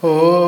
Oh.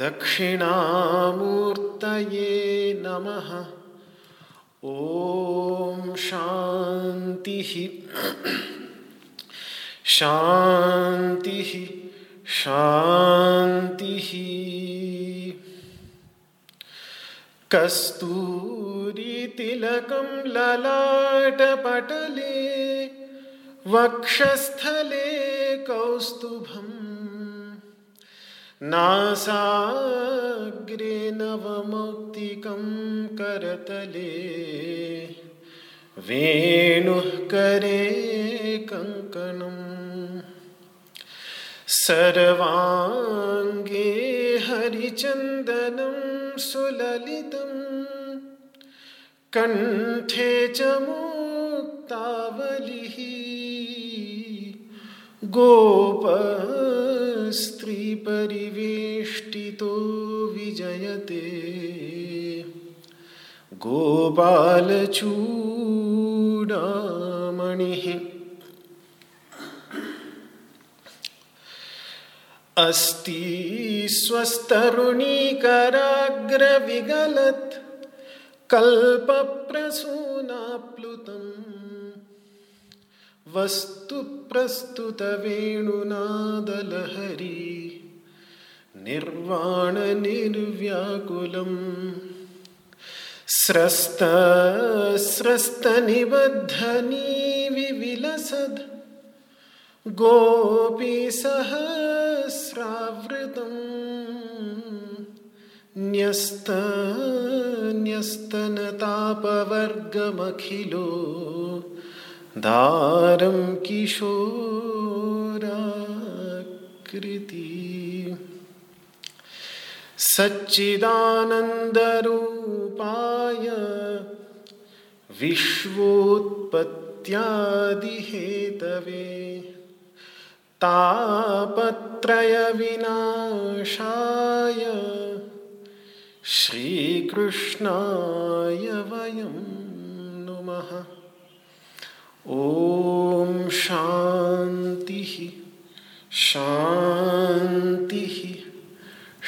दक्षिणामूर्तये नमः। ॐ शान्तिः। शांति शांति कस्तूरीतिलकं ललाटपटले वक्षस्थले कौस्तुभम्। नासाग्रे नवमौक्तिकं करतले। वेणुः करे कङ्कणम् सर्वाङ्गे हरिचन्दनं सुललितं। कण्ठे च मुक्तावलिः। गोपस्त्रीपरिवेष्टितो विजयते। गोपालचूडामणिः। अस्ति स्वस्तरुणीकराग्रविगलत् कल्पप्रसूनाप्लुतम् वस्तु प्रस्तुतवेणुनादलहरी निर्वाणनिर्व्याकुलम् स्रस्तस्रस्तनिबद्धनि विलसद् गोपि सहस्रावृतं न्यस्तन्यस्तनतापवर्गमखिलो दारं किशोराकृति सच्चिदानन्दरूपाय विश्वोत्पत्त्यादिहेतवे तापत्रयविनाशाय श्रीकृष्णाय वयं नुमः। ॐ शान्तिः शान्तिः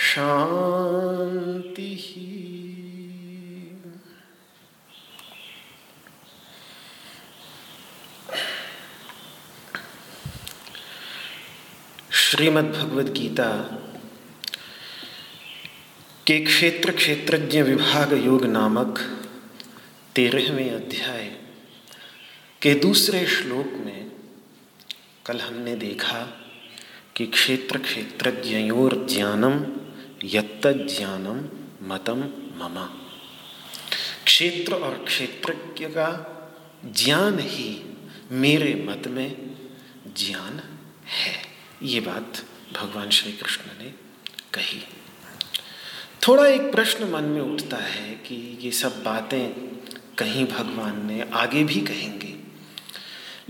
शान्तिः श्रीमद् भगवद गीता कि क्षेत्र क्षेत्रज्ञ विभाग योग नामक तेरहवें अध्याय। के दूसरे श्लोक में कल हमने देखा कि क्षेत्र क्षेत्रज्ञयोर ज्ञानम, यत्त ज्ञानम, मतम ममा। क्षेत्र और क्षेत्रज्ञ का ज्ञान ही मेरे मत में ज्ञान है। ये बात भगवान श्री कृष्ण ने कही। थोड़ा एक प्रश्न मन में उठता है कि ये सब बातें कहीं भगवान ने आगे भी कहेंगे।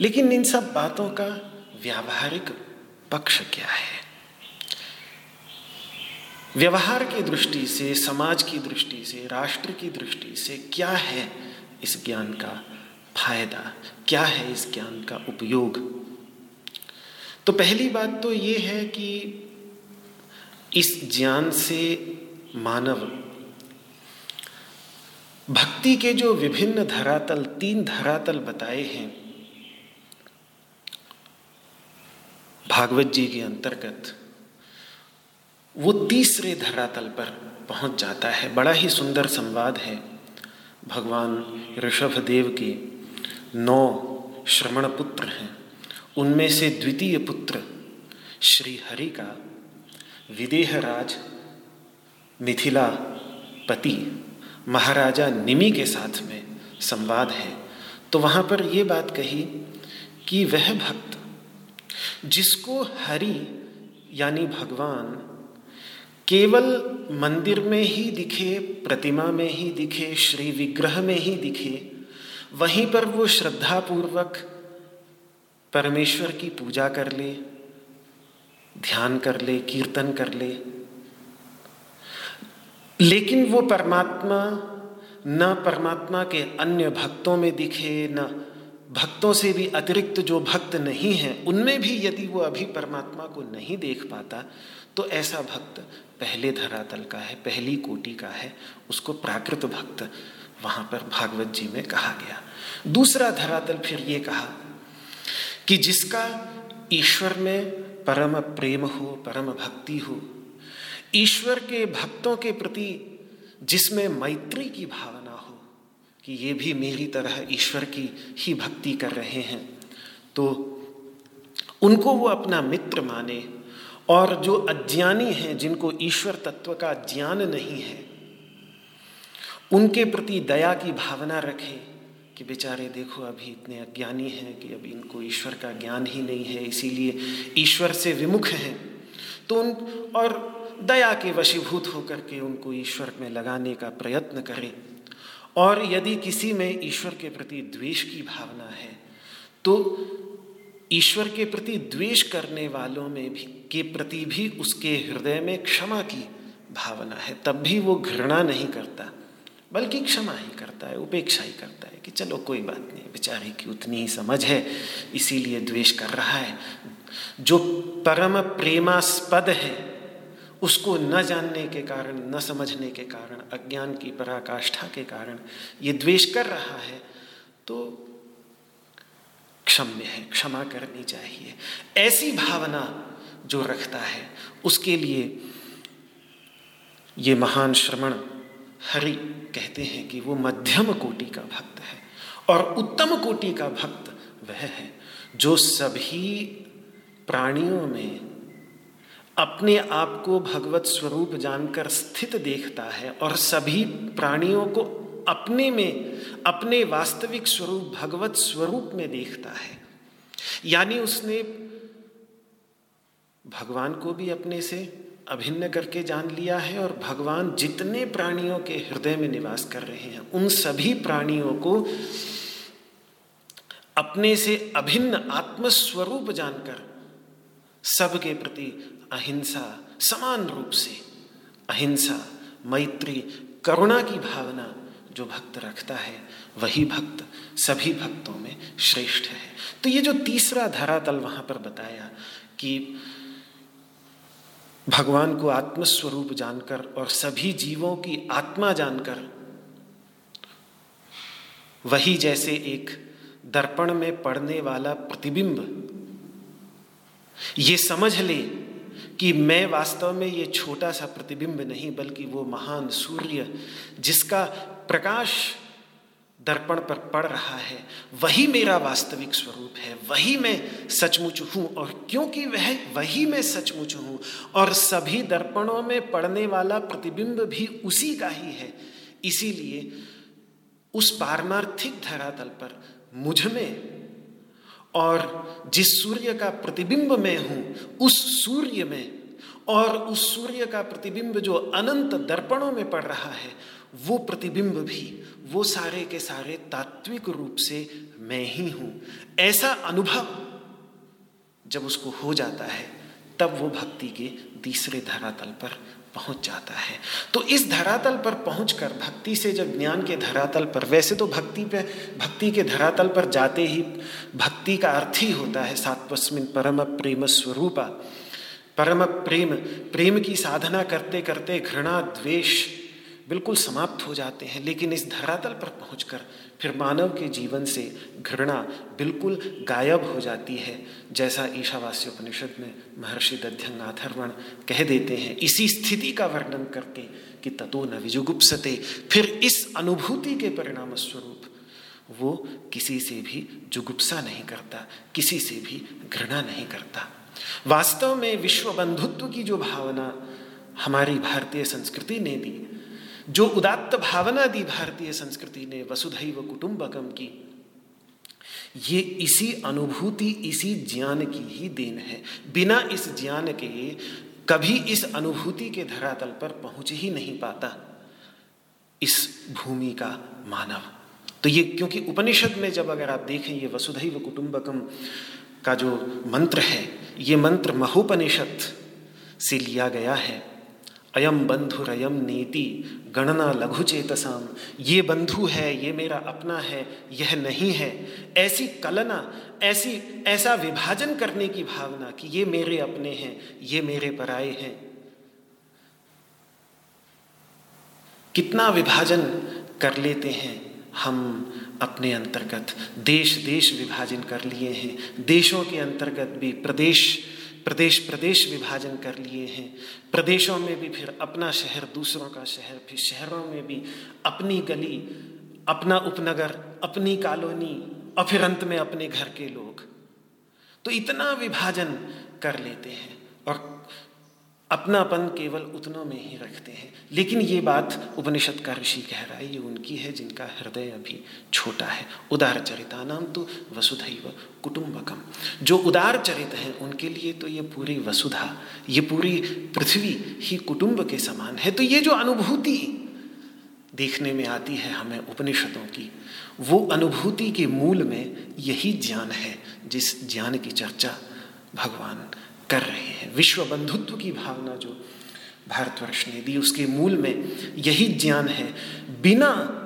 लेकिन इन सब बातों का व्यावहारिक पक्ष क्या है? व्यवहार की दृष्टि से, समाज की दृष्टि से, राष्ट्र की दृष्टि से क्या है इस ज्ञान का फ़ायदा? क्या है इस ज्ञान का उपयोग? तो पहली बात तो ये है कि इस ज्ञान से मानव भक्ति के जो विभिन्न धरातल, तीन धरातल बताए हैं भागवत जी के अंतर्गत वो तीसरे धरातल पर पहुँच जाता है। बड़ा ही सुंदर संवाद है भगवान ऋषभ देव के नौ श्रवण पुत्र हैं। उनमें से द्वितीय पुत्र श्री हरि का विदेह राज मिथिला पति महाराजा निमि के साथ में संवाद है। तो वहाँ पर ये बात कही कि वह भक्त जिसको हरि यानी भगवान केवल मंदिर में ही दिखे, प्रतिमा में ही दिखे, श्री विग्रह में ही दिखे, वहीं पर वो श्रद्धापूर्वक परमेश्वर की पूजा कर ले, ध्यान कर ले, कीर्तन कर ले। लेकिन वो परमात्मा, न परमात्मा के अन्य भक्तों में दिखे, न भक्तों से भी अतिरिक्त जो भक्त नहीं हैं, उनमें भी यदि वो अभी परमात्मा को नहीं देख पाता तो ऐसा भक्त पहले धरातल का है, पहली कोटि का है, उसको प्राकृत भक्त वहाँ पर भागवत जी में कहा गया। दूसरा धरातल फिर ये कहा कि जिसका ईश्वर में परम प्रेम हो, परम भक्ति हो, ईश्वर के भक्तों के प्रति जिसमें मैत्री की भावना कि ये भी मेरी तरह ईश्वर की ही भक्ति कर रहे हैं। तो उनको वो अपना मित्र माने और जो अज्ञानी हैं, जिनको ईश्वर तत्व का ज्ञान नहीं है, उनके प्रति दया की भावना रखे कि बेचारे देखो, अभी इतने अज्ञानी हैं कि अभी इनको ईश्वर का ज्ञान ही नहीं है, इसीलिए ईश्वर से विमुख हैं। तो उन, और दया के वशीभूत होकर के उनको ईश्वर में लगाने का प्रयत्न करें। और यदि किसी में ईश्वर के प्रति द्वेष की भावना है तो ईश्वर के प्रति द्वेष करने वालों में भी, के प्रति भी उसके हृदय में क्षमा की भावना है। तब भी वो घृणा नहीं करता, बल्कि क्षमा ही करता है, उपेक्षा ही करता है कि चलो कोई बात नहीं, बेचारे की उतनी ही समझ है, इसीलिए द्वेष कर रहा है। जो परम प्रेमास्पद है उसको न जानने के कारण, न समझने के कारण, अज्ञान की पराकाष्ठा के कारण ये द्वेष कर रहा है तो क्षम्य है, क्षमा करनी चाहिए। ऐसी भावना जो रखता है, उसके लिए ये महान श्रवण हरि कहते हैं कि वो मध्यम कोटि का भक्त है और उत्तम कोटि का भक्त वह है, जो सभी प्राणियों में अपने आप को भगवत स्वरूप जानकर स्थित देखता है और सभी प्राणियों को अपने में, अपने वास्तविक स्वरूप, भगवत स्वरूप में देखता है। यानी उसने भगवान को भी अपने से अभिन्न करके जान लिया है और भगवान जितने प्राणियों के हृदय में निवास कर रहे हैं, उन सभी प्राणियों को अपने से अभिन्न आत्मस्वरूप जानकर सबके प्रति अहिंसा, समान रूप से। अहिंसा, मैत्री, करुणा की भावना जो भक्त रखता है, वही भक्त सभी भक्तों में श्रेष्ठ है। तो ये जो तीसरा धरातल वहाँ पर बताया कि भगवान को आत्मस्वरूप जानकर और सभी जीवों की आत्मा जानकर, वही जैसे एक दर्पण में पड़ने वाला प्रतिबिंब, ये समझ ले कि मैं वास्तव में ये छोटा सा प्रतिबिंब नहीं, बल्कि वो महान सूर्य जिसका प्रकाश दर्पण पर पड़ रहा है, वही मेरा वास्तविक स्वरूप है, वही मैं सचमुच हूँ। और क्योंकि वह, वही मैं सचमुच हूँ, और सभी दर्पणों में पड़ने वाला प्रतिबिंब भी उसी का ही है, इसीलिए उस पारमार्थिक धरातल पर मुझमें और जिस सूर्य का प्रतिबिंब मैं हूँ, उस सूर्य में और उस सूर्य का प्रतिबिंब जो अनंत दर्पणों में पड़ रहा है, वो प्रतिबिंब भी वो सारे के सारे तात्विक रूप से मैं ही हूँ। ऐसा अनुभव जब उसको हो जाता है, तब वो भक्ति के तीसरे धरातल पर पहुँच जाता है। तो इस धरातल पर पहुंचकर, भक्ति से जब ज्ञान के धरातल पर, वैसे तो भक्ति पे, भक्ति के धरातल पर जाते ही भक्ति का अर्थ ही होता है सात्वस्मिन परम प्रेम स्वरूपा। परम प्रेम प्रेम की साधना करते करते घृणा, द्वेष बिल्कुल समाप्त हो जाते हैं। लेकिन इस धरातल पर पहुंचकर फिर मानव के जीवन से घृणा बिल्कुल गायब हो जाती है, जैसा ईशावास्य उपनिषद में महर्षि दध्यंग अथर्वण कह देते हैं। इसी स्थिति का वर्णन करके कि ततो न विजुगुप्सते, फिर इस अनुभूति के परिणाम स्वरूप वो किसी से भी जुगुप्सा नहीं करता, किसी से भी घृणा नहीं करता। वास्तव में विश्व बंधुत्व की जो भावना हमारी भारतीय संस्कृति ने दी जो उदात्त भावना दी भारतीय संस्कृति ने, वसुधैव कुटुंबकम की, ये इसी अनुभूति, इसी ज्ञान की ही देन है। बिना इस ज्ञान के कभी इस अनुभूति के धरातल पर पहुँच ही नहीं पाता इस भूमि का मानव। तो ये क्योंकि उपनिषद में जब अगर आप देखें, ये वसुधैव कुटुंबकम का जो मंत्र है, ये मंत्र महोपनिषद से लिया गया है। अयम बंधुरयम नीति, गणना लघु चेतसाम ये बंधु है, ये मेरा अपना है, यह नहीं है। ऐसी कलना, ऐसी, ऐसा विभाजन करने की भावना कि ये मेरे अपने हैं, ये मेरे पराए हैं। कितना विभाजन कर लेते हैं हम अपने अंतर्गत। देश देश विभाजन कर लिए हैं। देशों के अंतर्गत भी, प्रदेश प्रदेश प्रदेश विभाजन कर लिए हैं। प्रदेशों में भी फिर अपना शहर, दूसरों का शहर, फिर शहरों में भी अपनी गली, अपना उपनगर, अपनी कॉलोनी और फिर अंत में अपने घर के लोग। तो इतना विभाजन कर लेते हैं और अपनापन केवल उतनों में ही रखते हैं। लेकिन ये बात उपनिषद का ऋषि कह रहा है ये उनकी है, जिनका हृदय अभी छोटा है। उदार चरिता नाम तो वसुधैव कुटुंबकम। जो उदार चरित हैं, उनके लिए तो ये पूरी वसुधा, ये पूरी पृथ्वी ही कुटुंब के समान है। तो ये जो अनुभूति देखने में आती है हमें उपनिषदों की, वो अनुभूति के मूल में यही ज्ञान है, जिस ज्ञान की चर्चा भगवान कर रहे हैं। विश्व बंधुत्व की भावना जो भारतवर्ष ने दी, उसके मूल में यही ज्ञान है। बिना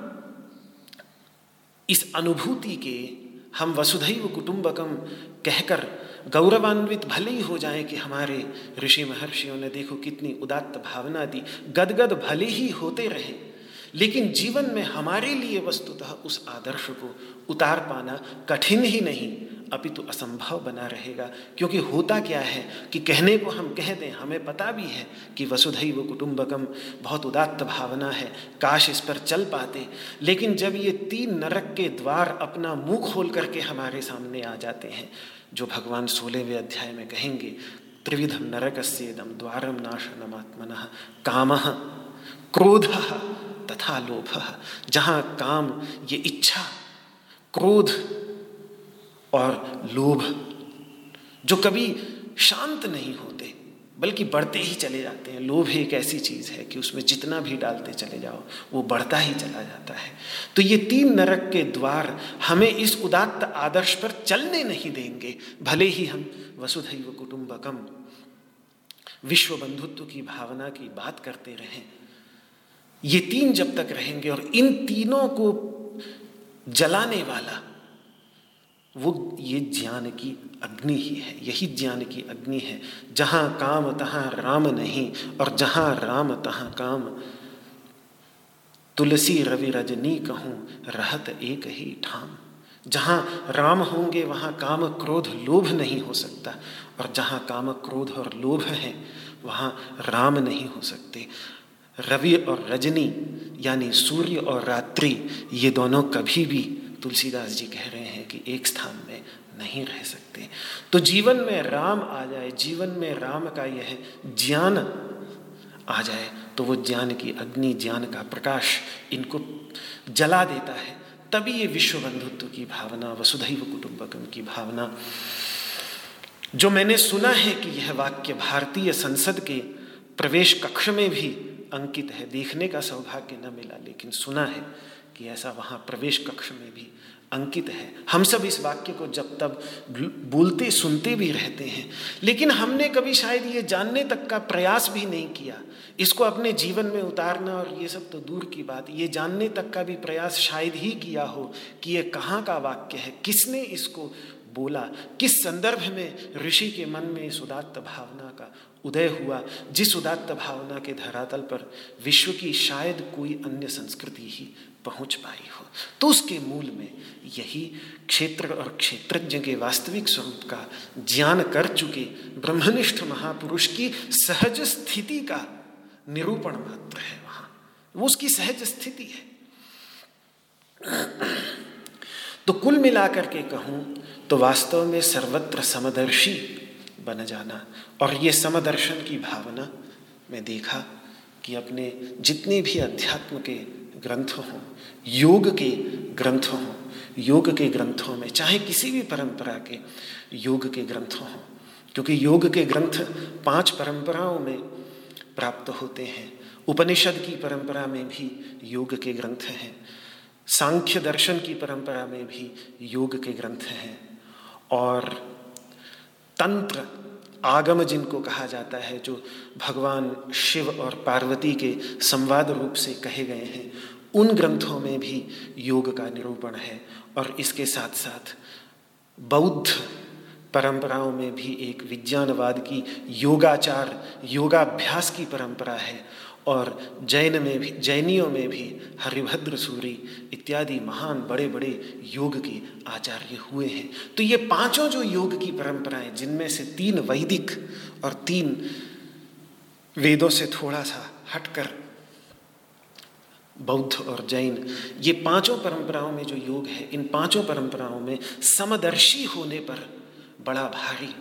इस अनुभूति के हम वसुधैव कुटुंबकम कहकर गौरवान्वित भले ही हो जाए कि हमारे ऋषि महर्षियों ने देखो कितनी उदात्त भावना दी। गदगद भले ही होते रहे, लेकिन जीवन में हमारे लिए वस्तुतः उस आदर्श को उतार पाना कठिन ही नहीं। अपितु तो असंभव बना रहेगा। क्योंकि होता क्या है कि कहने को हम कह दें, हमें पता भी है कि वसुधैव कुटुंबकम बहुत उदात्त भावना है, काश इस पर चल पाते। लेकिन जब ये तीन नरक के द्वार अपना मुँह खोल करके हमारे सामने आ जाते हैं, जो भगवान सोलहवें अध्याय में कहेंगे त्रिविधम नरकस्येदम द्वारम नाशनमात्मन, काम क्रोध तथा लोभ। जहाँ काम ये इच्छा, क्रोध और लोभ, जो कभी शांत नहीं होते, बल्कि बढ़ते ही चले जाते हैं। लोभ एक ऐसी चीज़ है कि उसमें जितना भी डालते चले जाओ, वो बढ़ता ही चला जाता है। तो ये तीन नरक के द्वार हमें इस उदात्त आदर्श पर चलने नहीं देंगे, भले ही हम वसुधैव कुटुंबकम विश्व बंधुत्व की भावना की बात करते रहें। ये तीन जब तक रहेंगे और इन तीनों को जलाने वाला वो ये ज्ञान की अग्नि ही है, यही ज्ञान की अग्नि है। जहाँ काम, तहाँ राम नहीं, और जहाँ राम, तहाँ काम। तुलसी रवि रजनी कहूँ, रहत एक ही ठाम। जहाँ राम होंगे, वहाँ काम क्रोध, लोभ नहीं हो सकता। और जहाँ काम क्रोध और लोभ है, वहाँ राम नहीं हो सकते। रवि और रजनी, यानी सूर्य और रात्रि, ये दोनों कभी भी तुलसीदास जी कह रहे हैं कि एक स्थान में नहीं रह सकते। तो जीवन में राम आ जाए, जीवन में राम का यह ज्ञान आ जाए तो वो ज्ञान की अग्नि, ज्ञान का प्रकाश इनको जला देता है। तभी ये विश्व बंधुत्व की भावना, वसुधैव कुटुंबकम की भावना, जो मैंने सुना है कि यह वाक्य भारतीय संसद के प्रवेश कक्ष में भी अंकित है। देखने का सौभाग्य न मिला, लेकिन सुना है कि ऐसा वहाँ प्रवेश कक्ष में भी अंकित है। हम सब इस वाक्य को जब तब बोलते, सुनते भी रहते हैं। लेकिन हमने कभी शायद ये जानने तक का प्रयास भी नहीं किया। इसको अपने जीवन में उतारना और ये सब तो दूर की बात। ये जानने तक का भी प्रयास शायद ही किया हो कि ये कहाँ का वाक्य है, किसने इसको बोला, किस संदर्भ में ऋषि के मन में इस उदात्त भावना का उदय हुआ, जिस उदात्त भावना के धरातल पर विश्व की शायद कोई अन्य संस्कृति ही पहुँच पाई हो। तो उसके मूल में यही क्षेत्र और क्षेत्रज्ञ के वास्तविक स्वरूप का ज्ञान कर चुके ब्रह्मनिष्ठ महापुरुष की सहज स्थिति का निरूपण मात्र है वहाँ। वो उसकी सहज स्थिति है। तो कुल मिलाकर के कहूँ तो वास्तव में सर्वत्र समदर्शी बन जाना और ये समदर्शन की भावना मैं देखा कि अपने जितने भी अध्यात्म के ग्रंथ हों, योग के ग्रंथ हों, योग के ग्रंथों में, चाहे किसी भी परंपरा के योग के ग्रंथ हों, क्योंकि योग के ग्रंथ पाँच परंपराओं में प्राप्त होते हैं। उपनिषद की परंपरा में भी योग के ग्रंथ हैं। सांख्य दर्शन की परंपरा में भी योग के ग्रंथ हैं। और तंत्र, आगम जिनको कहा जाता है, जो भगवान शिव और पार्वती के संवाद रूप से कहे गए हैं उन ग्रंथों में भी योग का निरूपण है और इसके साथ साथ बौद्ध परंपराओं में भी एक विज्ञानवाद की योगाचार, योगाभ्यास की परंपरा है और जैन में भी, जैनियों में भी हरिभद्र सूरी इत्यादि महान बड़े बड़े योग के आचार्य हुए हैं। तो ये पाँचों जो योग की परंपराएँ, जिनमें से तीन वैदिक और तीन वेदों से थोड़ा सा हटकर बौद्ध और जैन, ये पाँचों परंपराओं में जो योग है, इन पाँचों परंपराओं में समदर्शी होने पर बड़ा भारी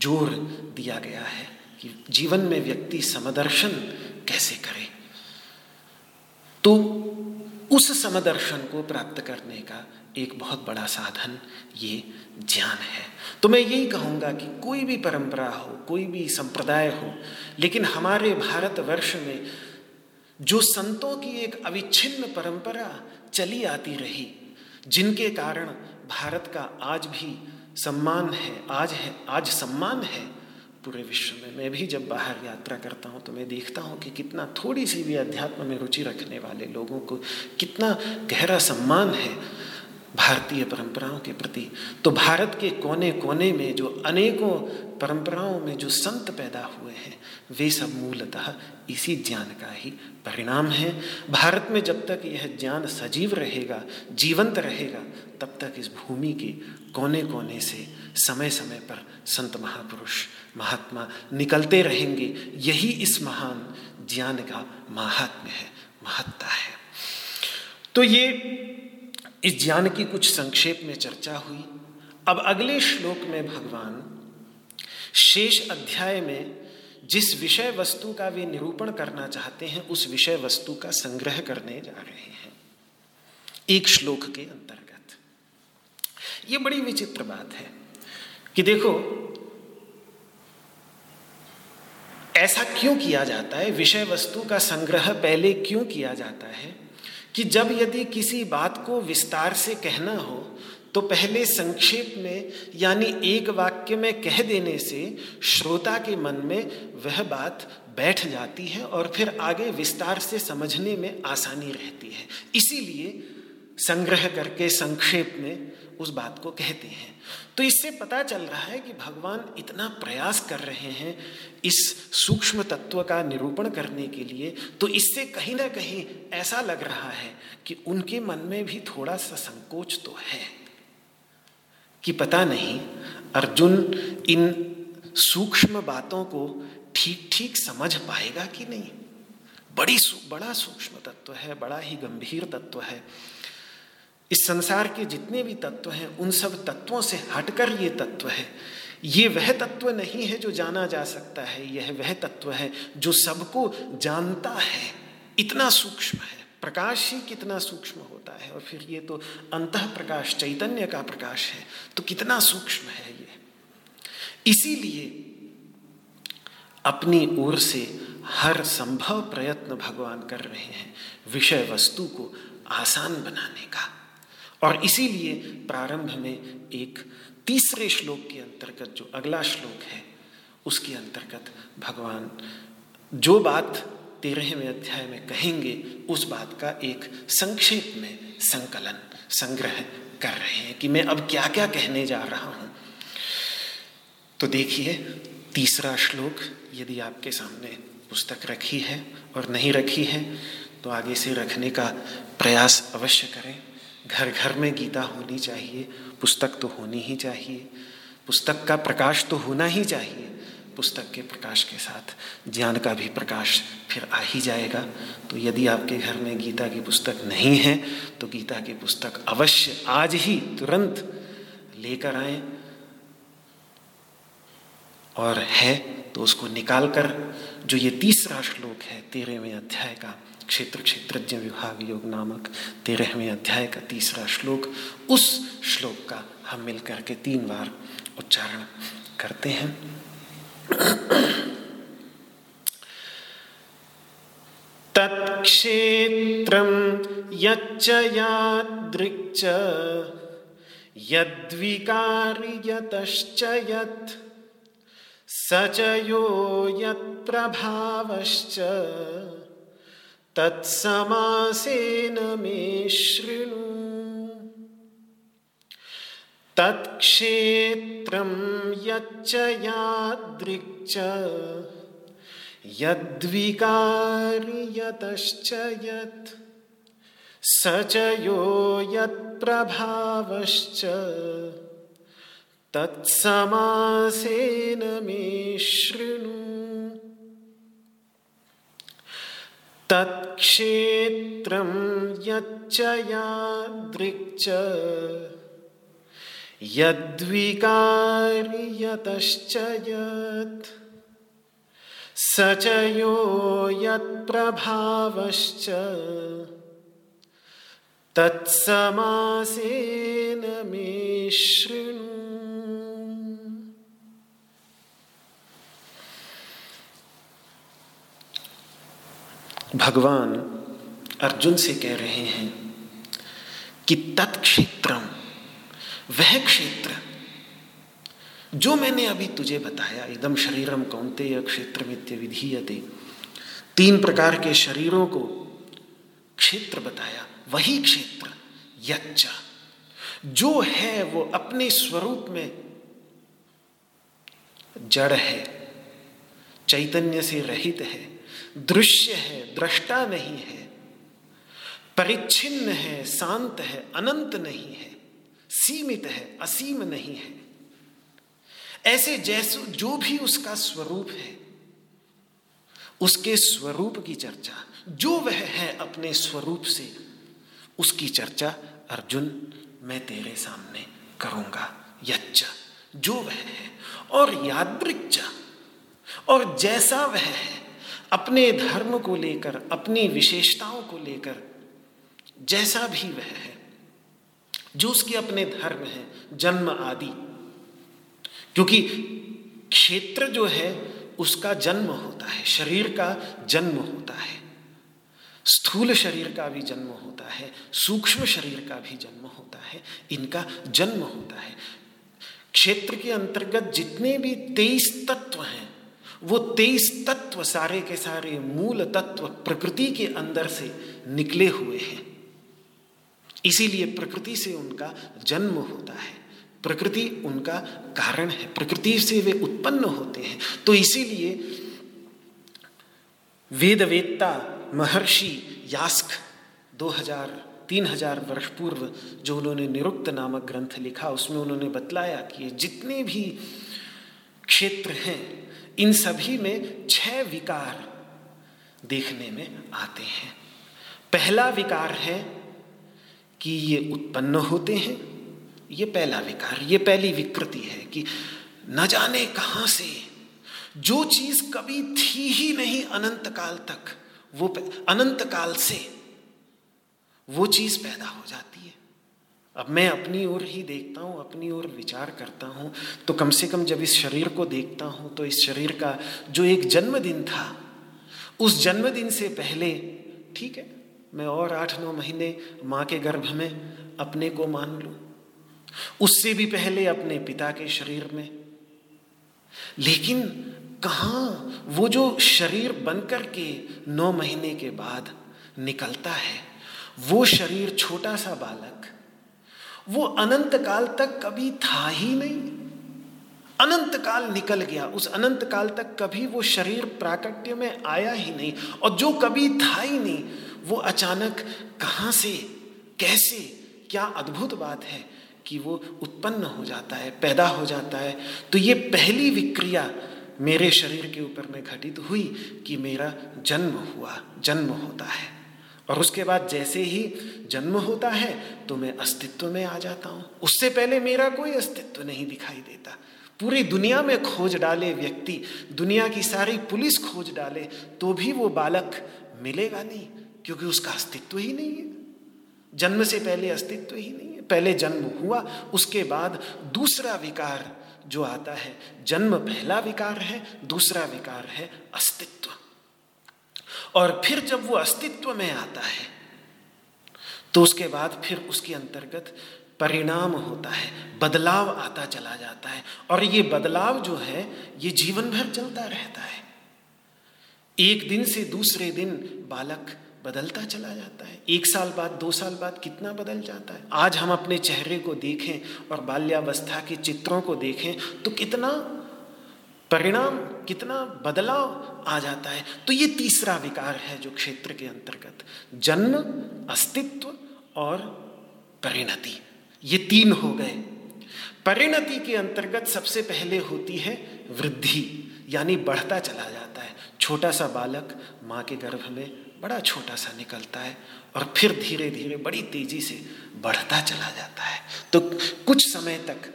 ज़ोर दिया गया है कि जीवन में व्यक्ति समदर्शन कैसे करे। तो उस समदर्शन को प्राप्त करने का एक बहुत बड़ा साधन ये ज्ञान है। तो मैं यही कहूँगा कि कोई भी परंपरा हो, कोई भी संप्रदाय हो, लेकिन हमारे भारतवर्ष में जो संतों की एक अविच्छिन्न परंपरा चली आती रही, जिनके कारण भारत का आज भी सम्मान है, आज है, आज सम्मान है, पूरे विश्व में, मैं भी जब बाहर यात्रा करता हूँ तो मैं देखता हूँ कि कितना थोड़ी सी भी अध्यात्म में रुचि रखने वाले लोगों को कितना गहरा सम्मान है भारतीय परंपराओं के प्रति। तो भारत के कोने कोने में जो अनेकों परंपराओं में जो संत पैदा हुए हैं वे सब मूलतः इसी ज्ञान का ही परिणाम है। भारत में जब तक यह ज्ञान सजीव रहेगा, जीवंत रहेगा, तब तक इस भूमि के कोने कोने से समय समय पर संत महापुरुष, महात्मा निकलते रहेंगे। यही इस महान ज्ञान का महात्म्य है, महत्ता है। तो ये इस ज्ञान की कुछ संक्षेप में चर्चा हुई। अब अगले श्लोक में भगवान शेष अध्याय में जिस विषय वस्तु का वे निरूपण करना चाहते हैं, उस विषय वस्तु का संग्रह करने जा रहे हैं। एक श्लोक के अंतर्गत। ये बड़ी विचित्र बात है कि देखो, ऐसा क्यों किया जाता है? विषय वस्तु का संग्रह पहले क्यों किया जाता है? कि जब यदि किसी बात को विस्तार से कहना हो तो पहले संक्षेप में, यानी एक वाक्य में कह देने से श्रोता के मन में वह बात बैठ जाती है और फिर आगे विस्तार से समझने में आसानी रहती है। इसीलिए संग्रह करके संक्षेप में उस बात को कहते हैं। तो इससे पता चल रहा है कि भगवान इतना प्रयास कर रहे हैं इस सूक्ष्म तत्व का निरूपण करने के लिए तो इससे कहीं ना कहीं ऐसा लग रहा है कि उनके मन में भी थोड़ा सा संकोच तो है। कि पता नहीं, अर्जुन इन सूक्ष्म बातों को ठीक ठीक समझ पाएगा कि नहीं? बड़ी बड़ा सूक्ष्म तत्व है, बड़ा ही गंभीर तत्व है। इस संसार के जितने भी तत्व हैं, उन सब तत्वों से हटकर ये तत्व है। ये वह तत्व नहीं है जो जाना जा सकता है, यह वह तत्व है जो सबको जानता है। इतना सूक्ष्म है, प्रकाश ही कितना सूक्ष्म होता है और फिर ये तो अंत प्रकाश चैतन्य का प्रकाश है। तो कितना सूक्ष्म है ये। इसीलिए अपनी ओर से हर संभव प्रयत्न भगवान कर रहे हैं विषय वस्तु को आसान बनाने का। और इसीलिए प्रारंभ में एक तीसरे श्लोक के अंतर्गत, जो अगला श्लोक है, उसके अंतर्गत भगवान, जो बात तेरहवें अध्याय में कहेंगे, उस बात का एक संक्षेप में संकलन, संग्रह कर रहे हैं कि मैं अब क्या क्या कहने जा रहा हूँ। तो देखिए, तीसरा श्लोक यदि आपके सामने पुस्तक रखी है और नहीं रखी है तो आगे से रखने का प्रयास अवश्य करें। घर घर में गीता होनी चाहिए, पुस्तक तो होनी ही चाहिए, पुस्तक का प्रकाश तो होना ही चाहिए। पुस्तक के प्रकाश के साथ, ज्ञान का भी प्रकाश फिर आ ही जाएगा। तो यदि आपके घर में गीता की पुस्तक नहीं है तो गीता की पुस्तक अवश्य आज ही तुरंत लेकर आए। और है तो उसको निकाल कर जो ये तीसरा श्लोक है, तेरहवें अध्याय का, क्षेत्र क्षेत्रज्ञ विभाग योग नामक तेरहवें अध्याय का तीसरा श्लोक, उस श्लोक का हम मिलकर के तीन बार उच्चारण करते हैं। तत्क्षेत्रं यच्च यादृक् यद्विकारि यतश्च यत् स च यो यत्प्रभावश्च तत्समासेन मे शृणु तत्क्षेत्रं यच्च यादृक् यद्विकारि यत्। स च यो यत्प्रभावश्च। तत्समासेन मे शृणु। तत्क्षेत्रं यच्च यादृक् यद्विकारि यतश्च यत् स च यो यत्प्रभावश्च तत्समासेन मे शृणु। भगवान अर्जुन से कह रहे हैं कि तत्क्षेत्रम वह क्षेत्र। जो मैंने अभी तुझे बताया एकदम शरीरम कौनते क्षेत्र वित्य विधीयते। तीन प्रकार के शरीरों को क्षेत्र बताया, वही क्षेत्र, यच्चा। जो है, वो अपने स्वरूप में जड़ है, चैतन्य से रहित है, दृश्य है, दृष्टा नहीं है, परिच्छिन्न है, शांत है, अनंत नहीं है। सीमित है, असीम नहीं है। ऐसे जैसे, जो भी उसका स्वरूप है, उसके स्वरूप की चर्चा, जो वह है अपने स्वरूप से, उसकी चर्चा, अर्जुन, मैं तेरे सामने करूँगा यच्चा जो वह है, और यादृक्चा और जैसा वह है, अपने धर्म को लेकर, अपनी विशेषताओं को लेकर, जैसा भी वह है जो उसके अपने धर्म है, जन्म आदि। क्योंकि क्षेत्र जो है, उसका जन्म होता है, शरीर का जन्म होता है। स्थूल शरीर का भी जन्म होता है, सूक्ष्म शरीर का भी जन्म होता है, इनका जन्म होता है। क्षेत्र के अंतर्गत जितने भी तेईस तत्व हैं, वो तेईस तत्व सारे के सारे मूल तत्व प्रकृति के अंदर से निकले हुए हैं। इसीलिए प्रकृति से उनका जन्म होता है। प्रकृति उनका कारण है। प्रकृति से वे उत्पन्न होते हैं। तो इसीलिए वेदवेत्ता महर्षि यास्क 2000 तीन हज़ार वर्ष पूर्व जो उन्होंने निरुक्त नामक ग्रंथ लिखा, उसमें उन्होंने बतलाया कि जितने भी क्षेत्र हैं, इन सभी में छह विकार देखने में आते हैं। पहला विकार है कि ये उत्पन्न होते हैं, ये पहला विकार, ये पहली विकृति है कि न जाने कहाँ से, जो चीज़ कभी थी ही नहीं अनंत काल तक, वो अनंत काल से, वो चीज़ पैदा हो जाती है। अब मैं अपनी ओर ही देखता हूँ, अपनी ओर विचार करता हूँ तो कम से कम जब इस शरीर को देखता हूँ तो इस शरीर का जो एक जन्मदिन था, उस जन्मदिन से पहले, ठीक है मैं और आठ नौ महीने माँ के गर्भ में अपने को मान लूँ। उससे भी पहले अपने पिता के शरीर में। लेकिन कहा वो जो शरीर बनकर के नौ महीने के बाद निकलता है, वो शरीर छोटा सा बालक, वो अनंत काल तक कभी था ही नहीं। अनंत काल निकल गया, उस अनंत काल तक कभी वो शरीर प्राकट्य में आया ही नहीं, और जो कभी था ही नहीं वो अचानक कहाँ से, कैसे, क्या अद्भुत बात है कि वो उत्पन्न हो जाता है, पैदा हो जाता है। तो ये पहली विक्रिया मेरे शरीर के ऊपर में घटित हुई कि मेरा जन्म हुआ, जन्म होता है। और उसके बाद जैसे ही जन्म होता है तो मैं अस्तित्व में आ जाता हूँ। उससे पहले मेरा कोई अस्तित्व नहीं दिखाई देता। पूरी दुनिया में खोज डाले व्यक्ति, दुनिया की सारी पुलिस खोज डाले तो भी वो बालक मिलेगा नहीं। क्योंकि उसका अस्तित्व ही नहीं है। जन्म से पहले अस्तित्व ही नहीं है। पहले जन्म हुआ, उसके बाद दूसरा विकार जो आता है, जन्म पहला विकार है, दूसरा विकार है अस्तित्व। और फिर जब वो अस्तित्व में आता है तो उसके बाद फिर उसके अंतर्गत परिणाम होता है, बदलाव आता चला जाता है। और ये बदलाव जो है, ये जीवन भर चलता रहता है। एक दिन से दूसरे दिन बालक बदलता चला जाता है। एक साल बाद, दो साल बाद कितना बदल जाता है। आज हम अपने चेहरे को देखें और बाल्यावस्था के चित्रों को देखें तो कितना परिणाम, कितना बदलाव आ जाता है। तो ये तीसरा विकार है जो क्षेत्र के अंतर्गत। जन्म, अस्तित्व और परिणति। ये तीन हो गए। परिणति के अंतर्गत सबसे पहले होती है वृद्धि, यानी बढ़ता चला जाता है। छोटा सा बालक माँ के गर्भ में बड़ा छोटा सा निकलता है और फिर धीरे धीरे बड़ी तेज़ी से बढ़ता चला जाता है। तो कुछ समय तक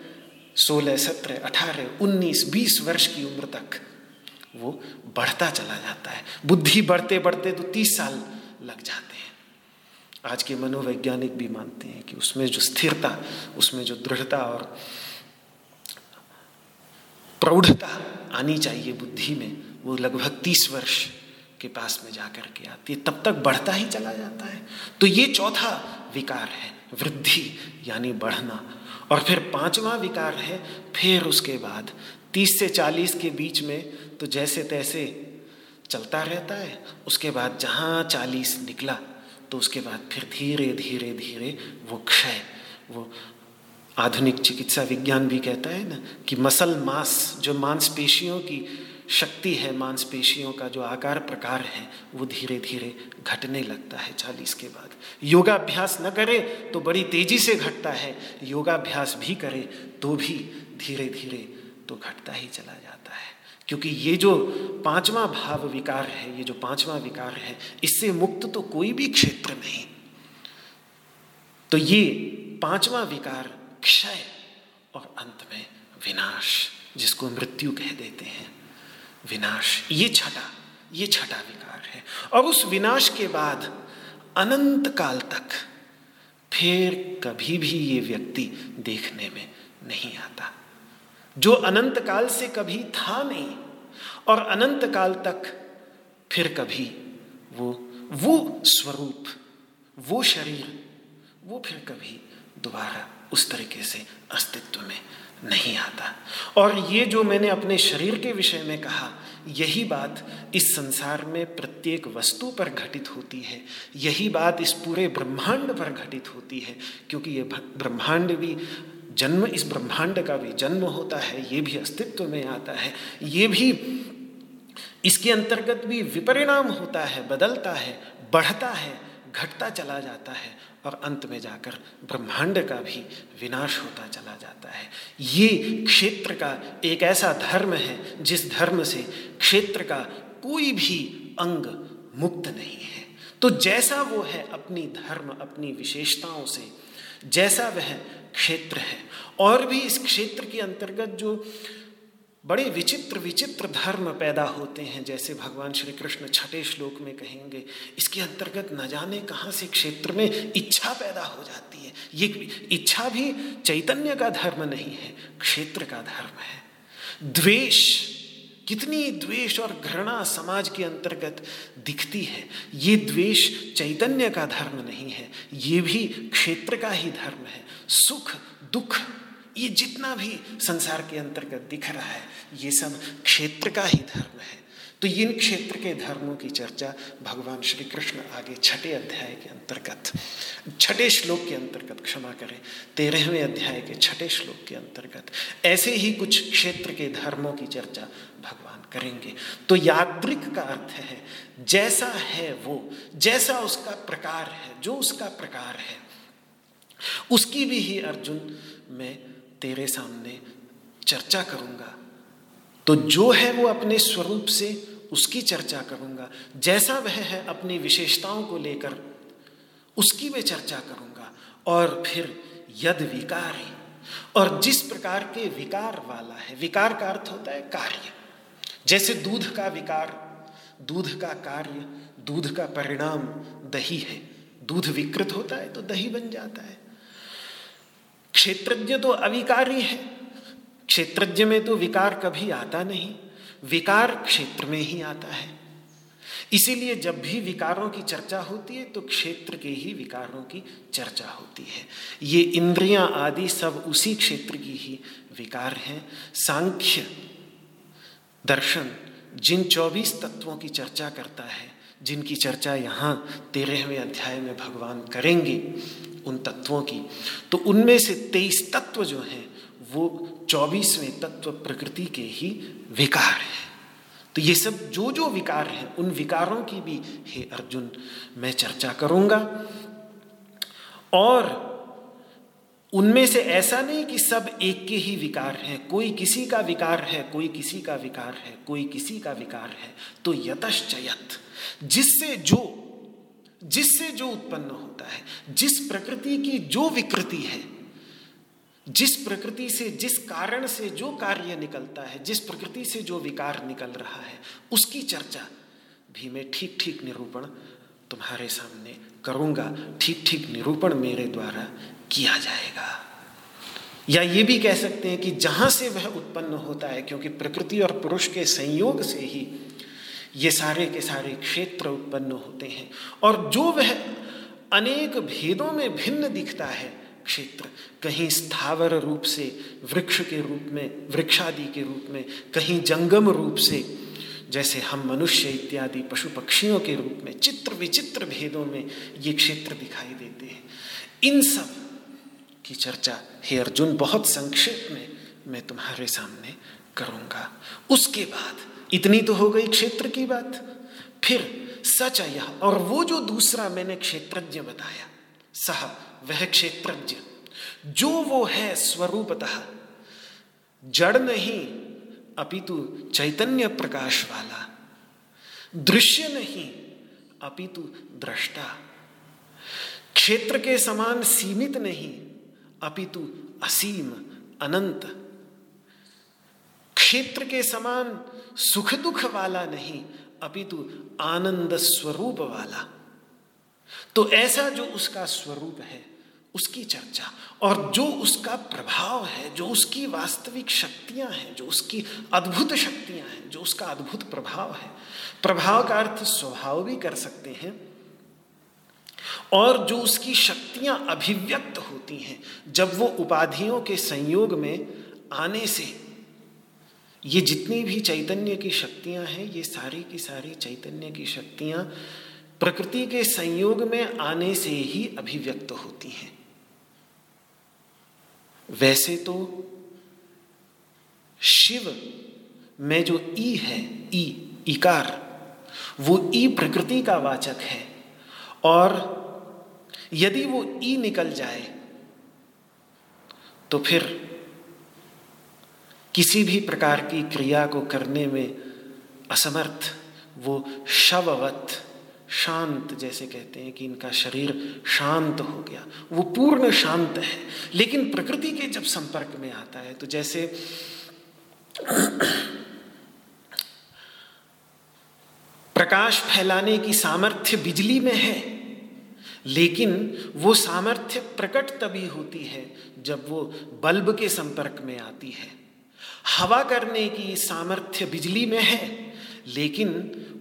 सोलह, सत्रह, अठारह, उन्नीस, बीस वर्ष की उम्र तक वो बढ़ता चला जाता है। बुद्धि बढ़ते बढ़ते तो तीस साल लग जाते हैं। आज के मनोवैज्ञानिक भी मानते हैं कि उसमें जो स्थिरता, उसमें जो दृढ़ता और प्रौढ़ता आनी चाहिए बुद्धि में, वो लगभग तीस वर्ष के पास में जाकर के आती है, तब तक बढ़ता ही चला जाता है। तो ये चौथा विकार है, वृद्धि यानी बढ़ना। और फिर पांचवा विकार है, फिर उसके बाद तीस से चालीस के बीच में तो जैसे तैसे चलता रहता है, उसके बाद जहाँ चालीस निकला तो उसके बाद फिर धीरे धीरे धीरे वो क्षय, वो आधुनिक चिकित्सा विज्ञान भी कहता है ना कि मसल मांस, जो मांसपेशियों की शक्ति है मांसपेशियों का, जो आकार प्रकार है, वो धीरे धीरे घटने लगता है चालीस के बाद। योगाभ्यास न करे तो बड़ी तेज़ी से घटता है, योगाभ्यास भी करे तो भी धीरे धीरे तो घटता ही चला जाता है। क्योंकि ये जो पांचवा भाव विकार है, ये जो पांचवा विकार है, इससे मुक्त तो कोई भी क्षेत्र नहीं। तो ये पांचवा विकार क्षय और अंत में विनाश, जिसको मृत्यु कह देते हैं। विनाश। ये छठा ये छठा विकार है। और उस विनाश के बाद अनंत काल तक फिर कभी भी ये व्यक्ति देखने में नहीं आता। जो अनंत काल से कभी था नहीं, और अनंत काल तक फिर कभी वो वो स्वरूप, वो शरीर, वो फिर कभी दोबारा उस तरीके से अस्तित्व में नहीं आता। और ये जो मैंने अपने शरीर के विषय में कहा, यही बात इस संसार में प्रत्येक वस्तु पर घटित होती है। यही बात इस पूरे ब्रह्मांड पर घटित होती है, क्योंकि ये ब्रह्मांड भी जन्म, इस ब्रह्मांड का भी जन्म होता है, ये भी अस्तित्व में आता है। ये भी इसके अंतर्गत भी विपरिणाम होता है, बदलता है, बढ़ता है, घटता चला जाता है। और अंत में जाकर ब्रह्मांड का भी विनाश होता चला जाता है। ये क्षेत्र का एक ऐसा धर्म है, जिस धर्म से क्षेत्र का कोई भी अंग मुक्त नहीं है। तो जैसा वो है अपनी धर्म, अपनी विशेषताओं से, जैसा वह क्षेत्र है। और भी इस क्षेत्र के अंतर्गत जो बड़े विचित्र विचित्र धर्म पैदा होते हैं, जैसे भगवान श्री कृष्ण छठे श्लोक में कहेंगे, इसके अंतर्गत न जाने कहाँ से क्षेत्र में इच्छा पैदा हो जाती है। ये इच्छा भी चैतन्य का धर्म नहीं है, क्षेत्र का धर्म है। द्वेष, कितनी द्वेष और घृणा समाज के अंतर्गत दिखती है, ये द्वेष चैतन्य का धर्म नहीं है, ये भी क्षेत्र का ही धर्म है। सुख, दुख ये जितना भी संसार के अंतर्गत दिख रहा है, ये सब क्षेत्र का ही धर्म है। तो इन क्षेत्र के धर्मों की चर्चा भगवान श्री कृष्ण आगे छठे अध्याय के अंतर्गत, छठे श्लोक के अंतर्गत क्षमा करें, तेरहवें अध्याय के छठे श्लोक के अंतर्गत ऐसे ही कुछ क्षेत्र के धर्मों की चर्चा भगवान करेंगे। तो यात्रिक का अर्थ है, जैसा है वो, जैसा उसका प्रकार है, जो उसका प्रकार है, उसकी भी ही अर्जुन मैं तेरे सामने चर्चा करूँगा। तो जो है वो अपने स्वरूप से उसकी चर्चा करूँगा। जैसा वह है अपनी विशेषताओं को लेकर, उसकी मैं चर्चा करूँगा। और फिर यद विकार है। और जिस प्रकार के विकार वाला है, विकार का अर्थ होता है कार्य। जैसे दूध का विकार, दूध का कार्य, दूध का परिणाम दही है। दूध विकृत होता है तो दही बन जाता है। क्षेत्रज्ञ तो अविकारी है। क्षेत्रज्ञ में तो विकार कभी आता नहीं, विकार क्षेत्र में ही आता है। इसीलिए जब भी विकारों की चर्चा होती है तो क्षेत्र के ही विकारों की चर्चा होती है। ये इंद्रियाँ आदि सब उसी क्षेत्र की ही विकार हैं। सांख्य, दर्शन, जिन चौबीस तत्वों की चर्चा करता है, जिनकी चर्चा यहाँ तेरहवें अध्याय में भगवान करेंगे उन तत्वों की। तो उनमें से तेईस तत्व जो हैं, वो चौबीसवें तत्व प्रकृति के ही विकार हैं। तो ये सब जो जो विकार हैं, उन विकारों की भी, हे अर्जुन, मैं चर्चा करूँगा। और उनमें से ऐसा नहीं कि सब एक के ही विकार हैं, कोई किसी का विकार है, कोई किसी का विकार है, कोई किसी का विकार है। तो यतश्चयत जिससे जो जिससे जो उत्पन्न होता है, जिस प्रकृति की जो विकृति है, जिस प्रकृति से, जिस कारण से जो कार्य निकलता है, जिस प्रकृति से जो विकार निकल रहा है, उसकी चर्चा भी मैं ठीक ठीक निरूपण तुम्हारे सामने करूँगा। ठीक ठीक निरूपण मेरे द्वारा किया जाएगा। या ये भी कह सकते हैं कि जहाँ से वह उत्पन्न होता है, क्योंकि प्रकृति और पुरुष के संयोग से ही ये सारे के सारे क्षेत्र उत्पन्न होते हैं। और जो वह अनेक भेदों में भिन्न दिखता है, क्षेत्र, कहीं स्थावर रूप से, वृक्ष के रूप में, वृक्षादि के रूप में, कहीं जंगम रूप से, जैसे हम मनुष्य इत्यादि पशु पक्षियों के रूप में, चित्र विचित्र भेदों में ये क्षेत्र दिखाई देते हैं। इन सब की चर्चा, हे अर्जुन, बहुत संक्षेप में मैं तुम्हारे सामने करूँगा। उसके बाद इतनी तो हो गई क्षेत्र की बात। फिर सच यह, और वो जो दूसरा मैंने क्षेत्रज्ञ बताया, सह, वह क्षेत्रज्ञ, जो वो है स्वरूपतः, जड़ नहीं, अपितु चैतन्य प्रकाश वाला, दृश्य नहीं, अपितु दृष्टा। क्षेत्र के समान सीमित नहीं, अपितु असीम, अनंत। क्षेत्र के समान सुख दुख वाला नहीं, अपितु आनंद स्वरूप वाला। तो ऐसा जो उसका स्वरूप है, उसकी चर्चा और जो उसका प्रभाव है, जो उसकी वास्तविक शक्तियाँ हैं, जो उसकी अद्भुत शक्तियाँ हैं, जो उसका अद्भुत प्रभाव है, प्रभाव का अर्थ स्वभाव भी कर सकते हैं और जो उसकी शक्तियाँ अभिव्यक्त होती हैं, जब वो उपाधियों के संयोग में आने से ये जितनी भी चैतन्य की शक्तियाँ हैं, ये सारी की सारी चैतन्य की शक्तियाँ प्रकृति के संयोग में आने से ही अभिव्यक्त होती हैं। वैसे तो शिव में जो ई है, ई इकार वो ई प्रकृति का वाचक है। और यदि वो ई निकल जाए तो फिर किसी भी प्रकार की क्रिया को करने में असमर्थ, वो शववत, शांत जैसे कहते हैं कि इनका शरीर शांत हो गया। वो पूर्ण शांत है, लेकिन प्रकृति के जब संपर्क में आता है तो जैसे प्रकाश फैलाने की सामर्थ्य बिजली में है, लेकिन वो सामर्थ्य प्रकट तभी होती है जब वो बल्ब के संपर्क में आती है। हवा करने की सामर्थ्य बिजली में है, लेकिन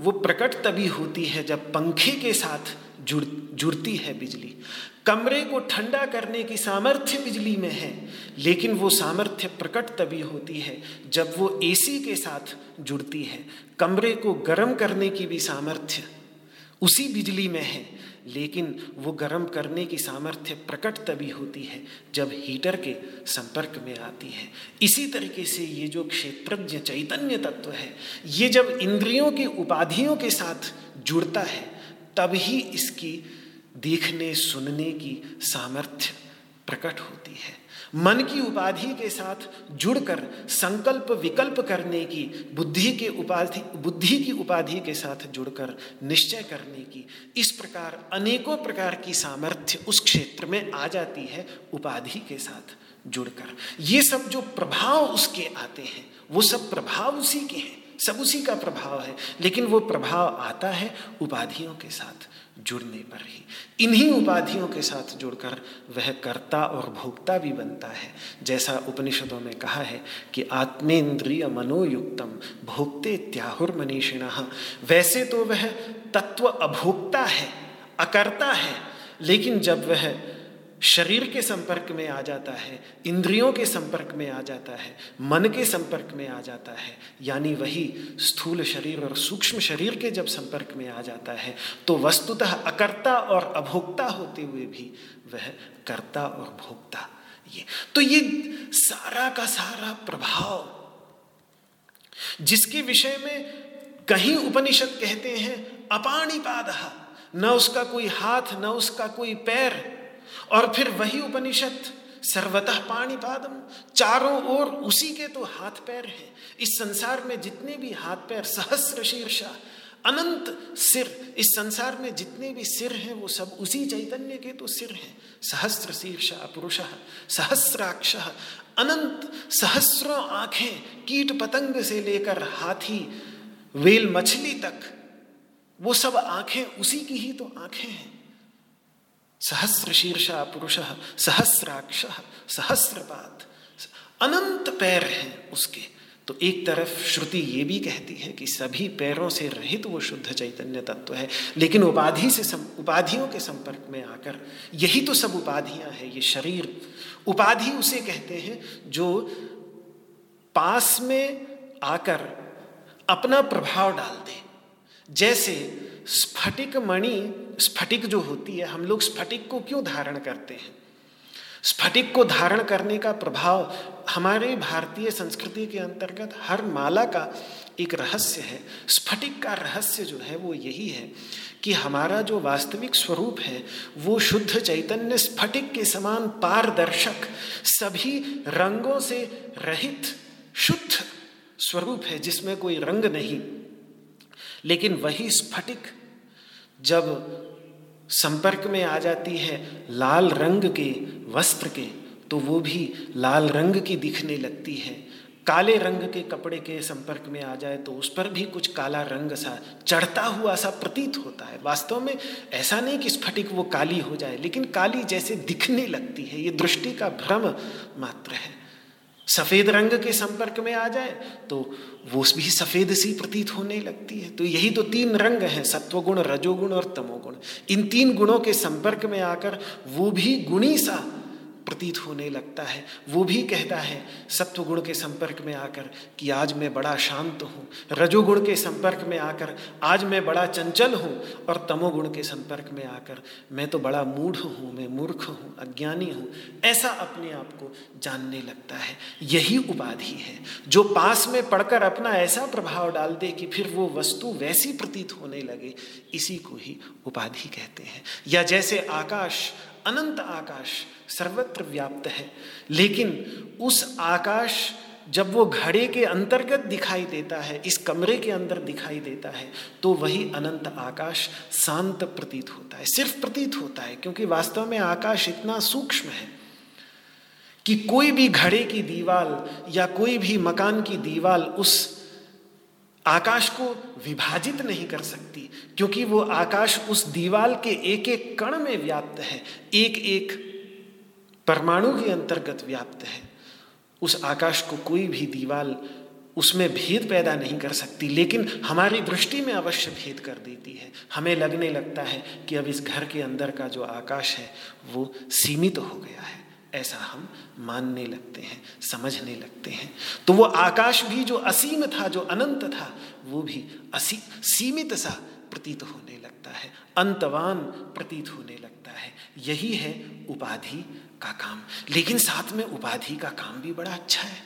वो प्रकट तभी होती है जब पंखे के साथ जुड़, जुड़ती है बिजली। कमरे को ठंडा करने की सामर्थ्य बिजली में है, लेकिन वो सामर्थ्य प्रकट तभी होती है जब वो एसी के साथ जुड़ती है। कमरे को गर्म करने की भी सामर्थ्य उसी बिजली में है लेकिन वो गर्म करने की सामर्थ्य प्रकट तभी होती है जब हीटर के संपर्क में आती है। इसी तरीके से ये जो क्षेत्रज्ञ चैतन्य तत्व है, ये जब इंद्रियों की उपाधियों के साथ जुड़ता है ही इसकी देखने सुनने की सामर्थ्य प्रकट होती है। मन की उपाधि के साथ जुड़कर संकल्प विकल्प करने की, बुद्धि के उपाधि, बुद्धि की उपाधि के साथ जुड़कर निश्चय करने की, इस प्रकार अनेकों प्रकार की सामर्थ्य उस क्षेत्र में आ जाती है उपाधि के साथ जुड़कर। ये सब जो प्रभाव उसके आते हैं, वो सब प्रभाव उसी के हैं, सब उसी का प्रभाव है, लेकिन वो प्रभाव आता है उपाधियों के साथ। जुड़ने पर ही। इन्हीं उपाधियों के साथ जुड़कर वह कर्ता और भोक्ता भी बनता है। जैसा उपनिषदों में कहा है कि आत्मेंद्रिय मनोयुक्तम भोक्ते त्याहुर मनीषिणा। वैसे तो वह तत्व अभोक्ता है, अकर्ता है, लेकिन जब वह शरीर के संपर्क में आ जाता है, इंद्रियों के संपर्क में आ जाता है, मन के संपर्क में आ जाता है। यानी वही स्थूल शरीर और सूक्ष्म शरीर के जब संपर्क में आ जाता है तो वस्तुतः अकर्ता और अभोक्ता होते हुए भी वह कर्ता और भोक्ता। ये तो ये सारा का सारा प्रभाव, जिसके विषय में कहीं उपनिषद कहते हैं, अपाणिपाद। न उसका कोई हाथ, न उसका कोई पैर और फिर वही उपनिषद, सर्वतः पाणीपादम, चारों ओर उसी के तो हाथ पैर हैं। इस संसार में जितने भी हाथ पैर, सहस्र शीर्षा, अनंत सिर, इस संसार में जितने भी सिर हैं, वो सब उसी चैतन्य के तो सिर हैं। सहस्र शीर्षा पुरुष, सहस्राक्ष, अनंत सहस्रों आँखें कीट पतंग से लेकर हाथी, वेल मछली तक, वो सब आँखें उसी की ही तो आँखें हैं। सहस्र शीर्षा पुरुष सहस्राक्ष सहस्रपात अनंत पैर हैं उसके। तो एक तरफ़ श्रुति ये भी कहती है कि सभी पैरों से रहित वो शुद्ध चैतन्य तत्व है लेकिन उपाधि से सम, उपाधियों के संपर्क में आकर यही तो सब उपाधियाँ हैं ये शरीर। उपाधि उसे कहते हैं जो पास में आकर अपना प्रभाव डाल दे। जैसे स्फटिक मणि, स्फटिक जो होती है, हम लोग स्फटिक को क्यों धारण करते हैं? स्फटिक को धारण करने का प्रभाव हमारे भारतीय संस्कृति के अंतर्गत हर माला का एक रहस्य है। स्फटिक का रहस्य जो है, वो यही है कि हमारा जो वास्तविक स्वरूप है, वो शुद्ध चैतन्य स्फटिक के समान पारदर्शक, सभी रंगों से रहित, शुद्ध स्वरूप है, जिसमें कोई रंग नहीं। लेकिन वही स्फटिक जब संपर्क में आ जाती है लाल रंग के वस्त्र के तो वो भी लाल रंग की दिखने लगती है। काले रंग के कपड़े के संपर्क में आ जाए तो उस पर भी कुछ काला रंग सा चढ़ता हुआ सा प्रतीत होता है। वास्तव में ऐसा नहीं कि स्फटिक वो काली हो जाए, लेकिन काली जैसे दिखने लगती है। ये दृष्टि का भ्रम मात्र है। सफ़ेद रंग के संपर्क में आ जाए तो वो भी सफ़ेद सी प्रतीत होने लगती है। तो यही तो तीन रंग हैं, सत्वगुण, रजोगुण और तमोगुण। इन तीन गुणों के संपर्क में आकर वो भी गुणी सा प्रतीत होने लगता है। वो भी कहता है, सत्वगुण के संपर्क में आकर कि आज मैं बड़ा शांत हूँ। रजोगुण के संपर्क में आकर आज मैं बड़ा चंचल हूँ। और तमोगुण के संपर्क में आकर मैं तो बड़ा मूढ़ हूँ, मैं मूर्ख हूँ, अज्ञानी हूँ। ऐसा अपने आप को जानने लगता है। यही उपाधि है। जो पास में पढ़कर अपना ऐसा प्रभाव डाल दे कि फिर वो वस्तु वैसी प्रतीत होने लगे, इसी को ही उपाधि कहते हैं। या जैसे आकाश अनंत आकाश सर्वत्र व्याप्त है। लेकिन उस आकाश जब वो घड़े के अंतर्गत दिखाई देता है, इस कमरे के अंदर दिखाई देता है तो वही अनंत आकाश शांत प्रतीत होता है। सिर्फ़ प्रतीत होता है, क्योंकि वास्तव में आकाश इतना सूक्ष्म है कि कोई भी घड़े की दीवाल या कोई भी मकान की दीवाल उस आकाश को विभाजित नहीं कर सकती, क्योंकि वो आकाश उस दीवाल के एक एक कण में व्याप्त है एक एक परमाणु के अंतर्गत व्याप्त है। उस आकाश को कोई भी दीवाल उसमें भेद पैदा नहीं कर सकती, लेकिन हमारी दृष्टि में अवश्य भेद कर देती है। हमें लगने लगता है कि अब इस घर के अंदर का जो आकाश है, वो सीमित हो गया है। ऐसा हम मानने लगते हैं, समझने लगते हैं। तो वो आकाश भी जो असीम था, जो अनंत था, वो भी असी, सीमित सा प्रतीत होने लगता है, अंतवान प्रतीत होने लगता है। यही है उपाधि का काम। लेकिन साथ में उपाधि का काम भी बड़ा अच्छा है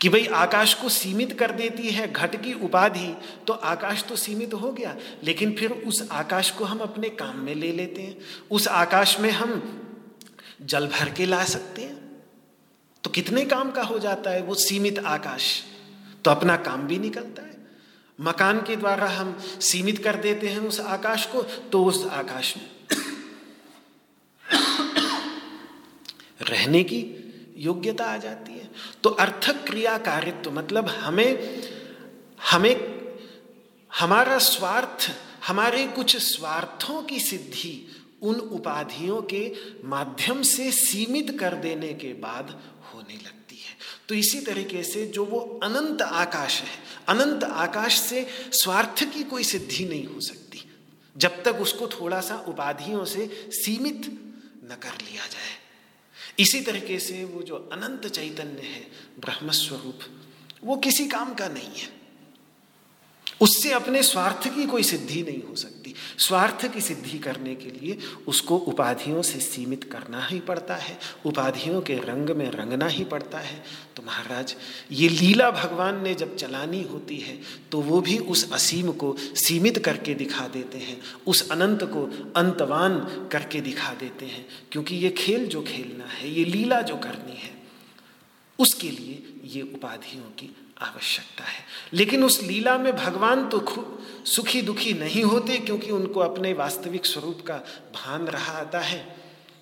कि भाई आकाश को सीमित कर देती है, घट की उपाधि तो आकाश तो सीमित हो गया। लेकिन फिर उस आकाश को हम अपने काम में ले लेते हैं। उस आकाश में हम जल भर के ला सकते हैं। तो कितने काम का हो जाता है वो सीमित आकाश। तो अपना काम भी निकलता है। मकान के द्वारा हम सीमित कर देते हैं उस आकाश को तो उस आकाश में। रहने की योग्यता आ जाती है। तो अर्थक क्रिया कारित्व मतलब हमें हमें हमारा स्वार्थ, हमारे कुछ स्वार्थों की सिद्धि उन उपाधियों के माध्यम से सीमित कर देने के बाद होने लगती है। तो इसी तरीके से जो वो अनंत आकाश है, अनंत आकाश से स्वार्थ की कोई सिद्धि नहीं हो सकती, जब तक उसको थोड़ा सा उपाधियों से सीमित न कर लिया जाए। इसी तरीके से वो जो अनंत चैतन्य है, ब्रह्मस्वरूप, वो किसी काम का नहीं है। उससे अपने स्वार्थ की कोई सिद्धि नहीं हो सकती। स्वार्थ की सिद्धि करने के लिए उसको उपाधियों से सीमित करना ही पड़ता है। उपाधियों के रंग में रंगना ही पड़ता है। तो महाराज, ये लीला भगवान ने जब चलानी होती है तो वो भी उस असीम को सीमित करके दिखा देते हैं। उस अनंत को अंतवान करके दिखा देते हैं। क्योंकि ये खेल जो खेलना है, ये लीला जो करनी है, उसके लिए ये उपाधियों की आवश्यकता है। लेकिन उस लीला में भगवान तो सुखी दुखी नहीं होते क्योंकि उनको अपने वास्तविक स्वरूप का भान रहा आता है।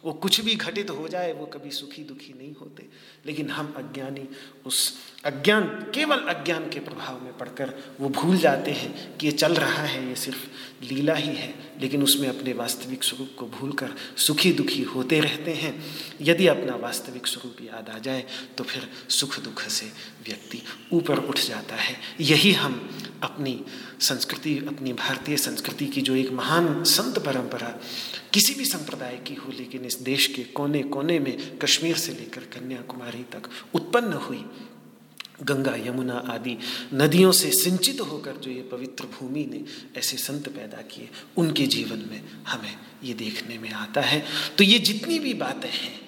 वो कुछ भी घटित हो जाए, वो कभी सुखी दुखी नहीं होते। लेकिन हम अज्ञानी, उस अज्ञान, केवल अज्ञान के प्रभाव में पड़कर वो भूल जाते हैं कि ये चल रहा है, ये सिर्फ़ लीला ही है। लेकिन उसमें अपने वास्तविक स्वरूप को भूलकर सुखी दुखी होते रहते हैं। यदि अपना वास्तविक स्वरूप याद आ जाए तो फिर सुख दुख से व्यक्ति ऊपर उठ जाता है। यही हम अपनी संस्कृति, अपनी भारतीय संस्कृति की जो एक महान संत परंपरा किसी भी संप्रदाय की हो, लेकिन इस देश के कोने कोने में कश्मीर से लेकर कन्याकुमारी तक उत्पन्न हुई गंगा, यमुना आदि नदियों से सिंचित होकर जो ये पवित्र भूमि ने ऐसे संत पैदा किए, उनके जीवन में हमें ये देखने में आता है। तो ये जितनी भी बातें हैं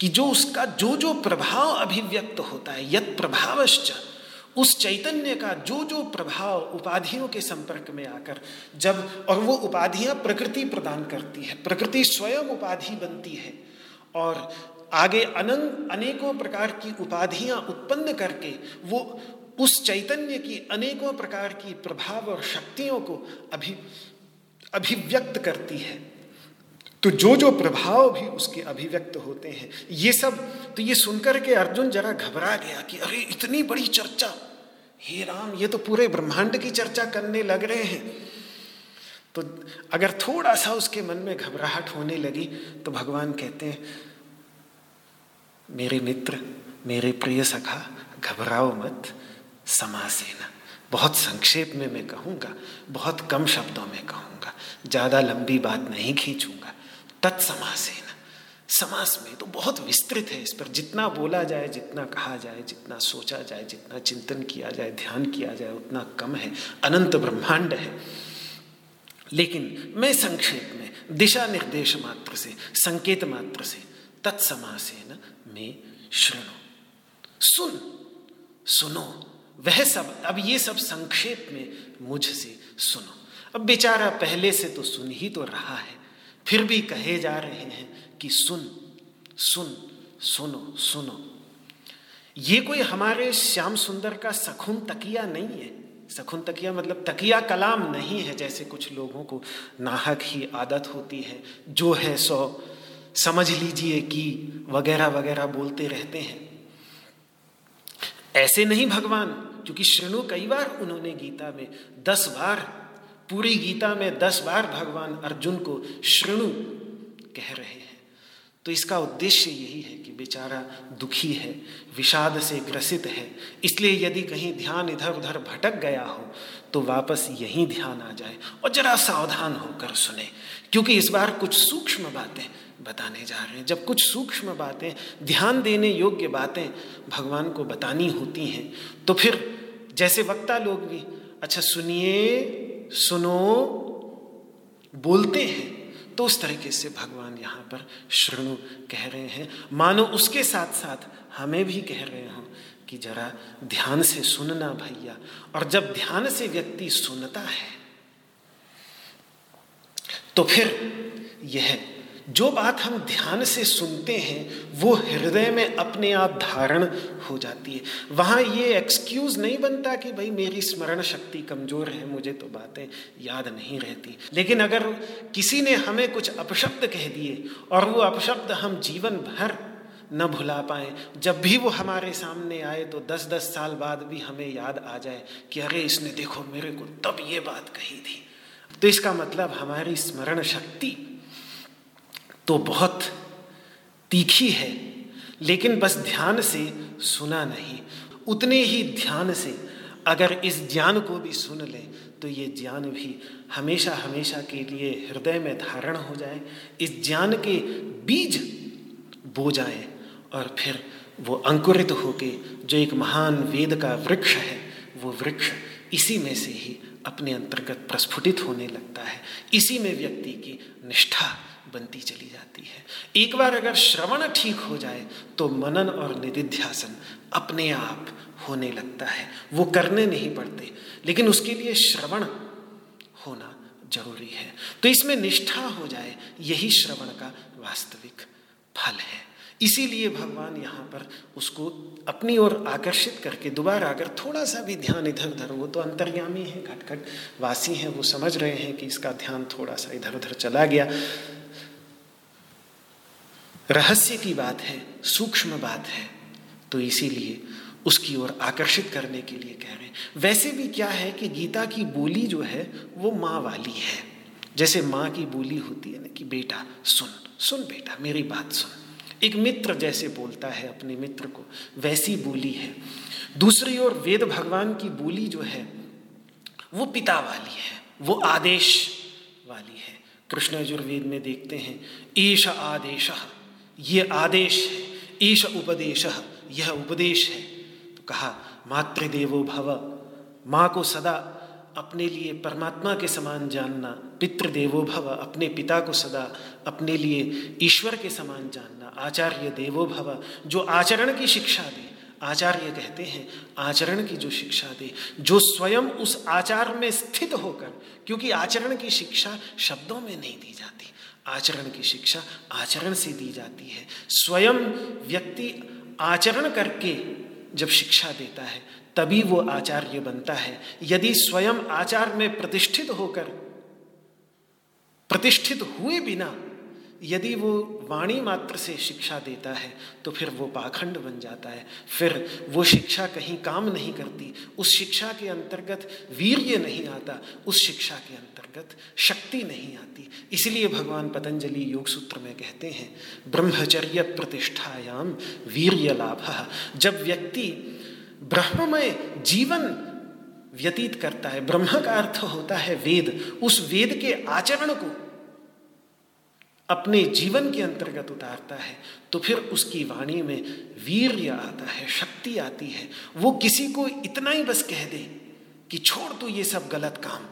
कि जो उसका जो जो प्रभाव अभिव्यक्त होता है यद प्रभावश्च उस चैतन्य का जो जो प्रभाव उपाधियों के संपर्क में आकर, जब, और वो उपाधियाँ प्रकृति प्रदान करती है, प्रकृति स्वयं उपाधि बनती है, और आगे अनंत अनेकों प्रकार की उपाधियाँ उत्पन्न करके वो उस चैतन्य की अनेकों प्रकार की प्रभाव और शक्तियों को अभि, अभिव्यक्त करती है। तो जो जो प्रभाव भी उसके अभिव्यक्त होते हैं, ये सब तो ये सुनकर के अर्जुन जरा घबरा गया कि अरे, इतनी बड़ी चर्चा। हे राम, ये तो पूरे ब्रह्मांड की चर्चा करने लग रहे हैं। तो अगर थोड़ा सा उसके मन में घबराहट होने लगी तो भगवान कहते हैं, मेरे मित्र, मेरे प्रिय सखा, घबराओ मत, समासेना। बहुत संक्षेप में मैं कहूँगा, बहुत कम शब्दों में कहूँगा। ज़्यादा लंबी बात नहीं खींचूँगा। तत्समासेन समास में तो बहुत विस्तृत है इस पर। जितना बोला जाए, जितना कहा जाए, जितना सोचा जाए, जितना चिंतन किया जाए, ध्यान किया जाए, उतना कम है। अनंत ब्रह्मांड है। लेकिन मैं संक्षेप में, दिशा निर्देश मात्र से, संकेत मात्र से तत्समासे न मैं श्रणु। सुन, सुनो, वह सब, अब ये सब संक्षेप में मुझसे सुनो। अब बेचारा पहले से तो सुन ही तो रहा है। फिर भी कहे जा रहे हैं कि सुन सुन, सुनो सुनो। ये कोई हमारे श्याम सुंदर का सखुन तकिया नहीं है। सखुन तकिया मतलब तकिया कलाम नहीं है, जैसे कुछ लोगों को नाहक ही आदत होती है। जो है सो, समझ लीजिए कि वगैरह वगैरह बोलते रहते हैं। ऐसे नहीं भगवान, क्योंकि श्रेणु कई बार उन्होंने गीता में दस बार पूरी गीता में दस बार भगवान अर्जुन को श्रेणु कह रहे हैं। तो इसका उद्देश्य यही है कि बेचारा दुखी है, विषाद से ग्रसित है। इसलिए यदि कहीं ध्यान इधर उधर भटक गया हो तो वापस यहीं ध्यान आ जाए और जरा सावधान होकर सुने। क्योंकि इस बार कुछ सूक्ष्म बातें बताने जा रहे हैं। जब कुछ सूक्ष्म बातें, ध्यान देने योग्य बातें भगवान को बतानी होती हैं तो फिर जैसे वक्ता लोग भी अच्छा सुनिए सुनो, बोलते हैं। तो उस तरीके से भगवान यहाँ पर श्रृणु कह रहे हैं। मानो उसके साथ साथ हमें भी कह रहे हो कि जरा ध्यान से सुनना भैया। और जब ध्यान से व्यक्ति सुनता है तो फिर यह जो बात हम ध्यान से सुनते हैं, वो हृदय में अपने आप धारण हो जाती है। वहाँ ये एक्सक्यूज नहीं बनता कि भाई मेरी स्मरण शक्ति कमज़ोर है, मुझे तो बातें याद नहीं रहती। लेकिन अगर किसी ने हमें कुछ अपशब्द कह दिए और वो अपशब्द हम जीवन भर न भुला पाए, जब भी वो हमारे सामने आए तो दस दस साल बाद भी हमें याद आ जाए कि अरे, इसने देखो मेरे को तब ये बात कही थी। तो इसका मतलब हमारी स्मरण शक्ति तो बहुत तीखी है, लेकिन बस ध्यान से सुना नहीं। उतने ही ध्यान से अगर इस ज्ञान को भी सुन ले तो ये ज्ञान भी हमेशा हमेशा के लिए हृदय में धारण हो जाए, इस ज्ञान के बीज बो जाए और फिर वो अंकुरित होके जो एक महान वेद का वृक्ष है, वो वृक्ष इसी में से ही अपने अंतर्गत प्रस्फुटित होने लगता है। इसी में व्यक्ति की निष्ठा बनती चली जाती है। एक बार अगर श्रवण ठीक हो जाए तो मनन और निधिध्यासन अपने आप होने लगता है। वो करने नहीं पड़ते, लेकिन उसके लिए श्रवण होना ज़रूरी है। तो इसमें निष्ठा हो जाए, यही श्रवण का वास्तविक फल है। इसीलिए भगवान यहाँ पर उसको अपनी ओर आकर्षित करके दोबारा अगर थोड़ा सा भी ध्यान इधर उधर, वो तो अंतर्यामी है घट घट वासी हैं, वो समझ रहे हैं कि इसका ध्यान थोड़ा सा इधर उधर चला गया। रहस्य की बात है, सूक्ष्म बात है। तो इसीलिए उसकी ओर आकर्षित करने के लिए कह रहे हैं। वैसे भी क्या है कि गीता की बोली जो है, वो माँ वाली है। जैसे माँ की बोली होती है ना कि, बेटा, सुन सुन बेटा, मेरी बात सुन। एक मित्र जैसे बोलता है अपने मित्र को, वैसी बोली है। दूसरी ओर वेद भगवान की बोली जो है, वो पिता वाली है, वो आदेश वाली है। कृष्ण यजुर्वेद में देखते हैं, ईश आदेश। ये आदेश है, ईश उपदेश, यह उपदेश है। तो कहा, मातृदेवो भव, माँ को सदा अपने लिए परमात्मा के समान जानना, पितृदेवो भव, अपने पिता को सदा अपने लिए ईश्वर के समान जानना, आचार्य देवो भव, जो आचरण की शिक्षा दे, आचार्य कहते हैं, आचरण की जो शिक्षा दे, जो स्वयं उस आचार में स्थित होकर, क्योंकि आचरण की शिक्षा शब्दों में नहीं दी जाती। आचरण की शिक्षा आचरण से दी जाती है। स्वयं व्यक्ति आचरण करके जब शिक्षा देता है, तभी वो आचार्य बनता है। यदि स्वयं आचार में प्रतिष्ठित होकर, प्रतिष्ठित हुए बिना यदि वो वाणी मात्र से शिक्षा देता है तो फिर वो पाखंड बन जाता है। फिर वो शिक्षा कहीं काम नहीं करती। उस शिक्षा के अंतर्गत वीर्य नहीं आता। उस शिक्षा के अंतर्गत शक्ति नहीं आती। इसलिए भगवान पतंजलि योग सूत्र में कहते हैं, ब्रह्मचर्य प्रतिष्ठायाम वीर्य लाभ। जब व्यक्ति ब्रह्ममय जीवन व्यतीत करता है, ब्रह्म का अर्थ होता है वेद, उस वेद के आचरण को अपने जीवन के अंतर्गत उतारता है तो फिर उसकी वाणी में वीर्य आता है, शक्ति आती है। वो किसी को इतना ही बस कह दे कि छोड़ तू ये सब गलत काम।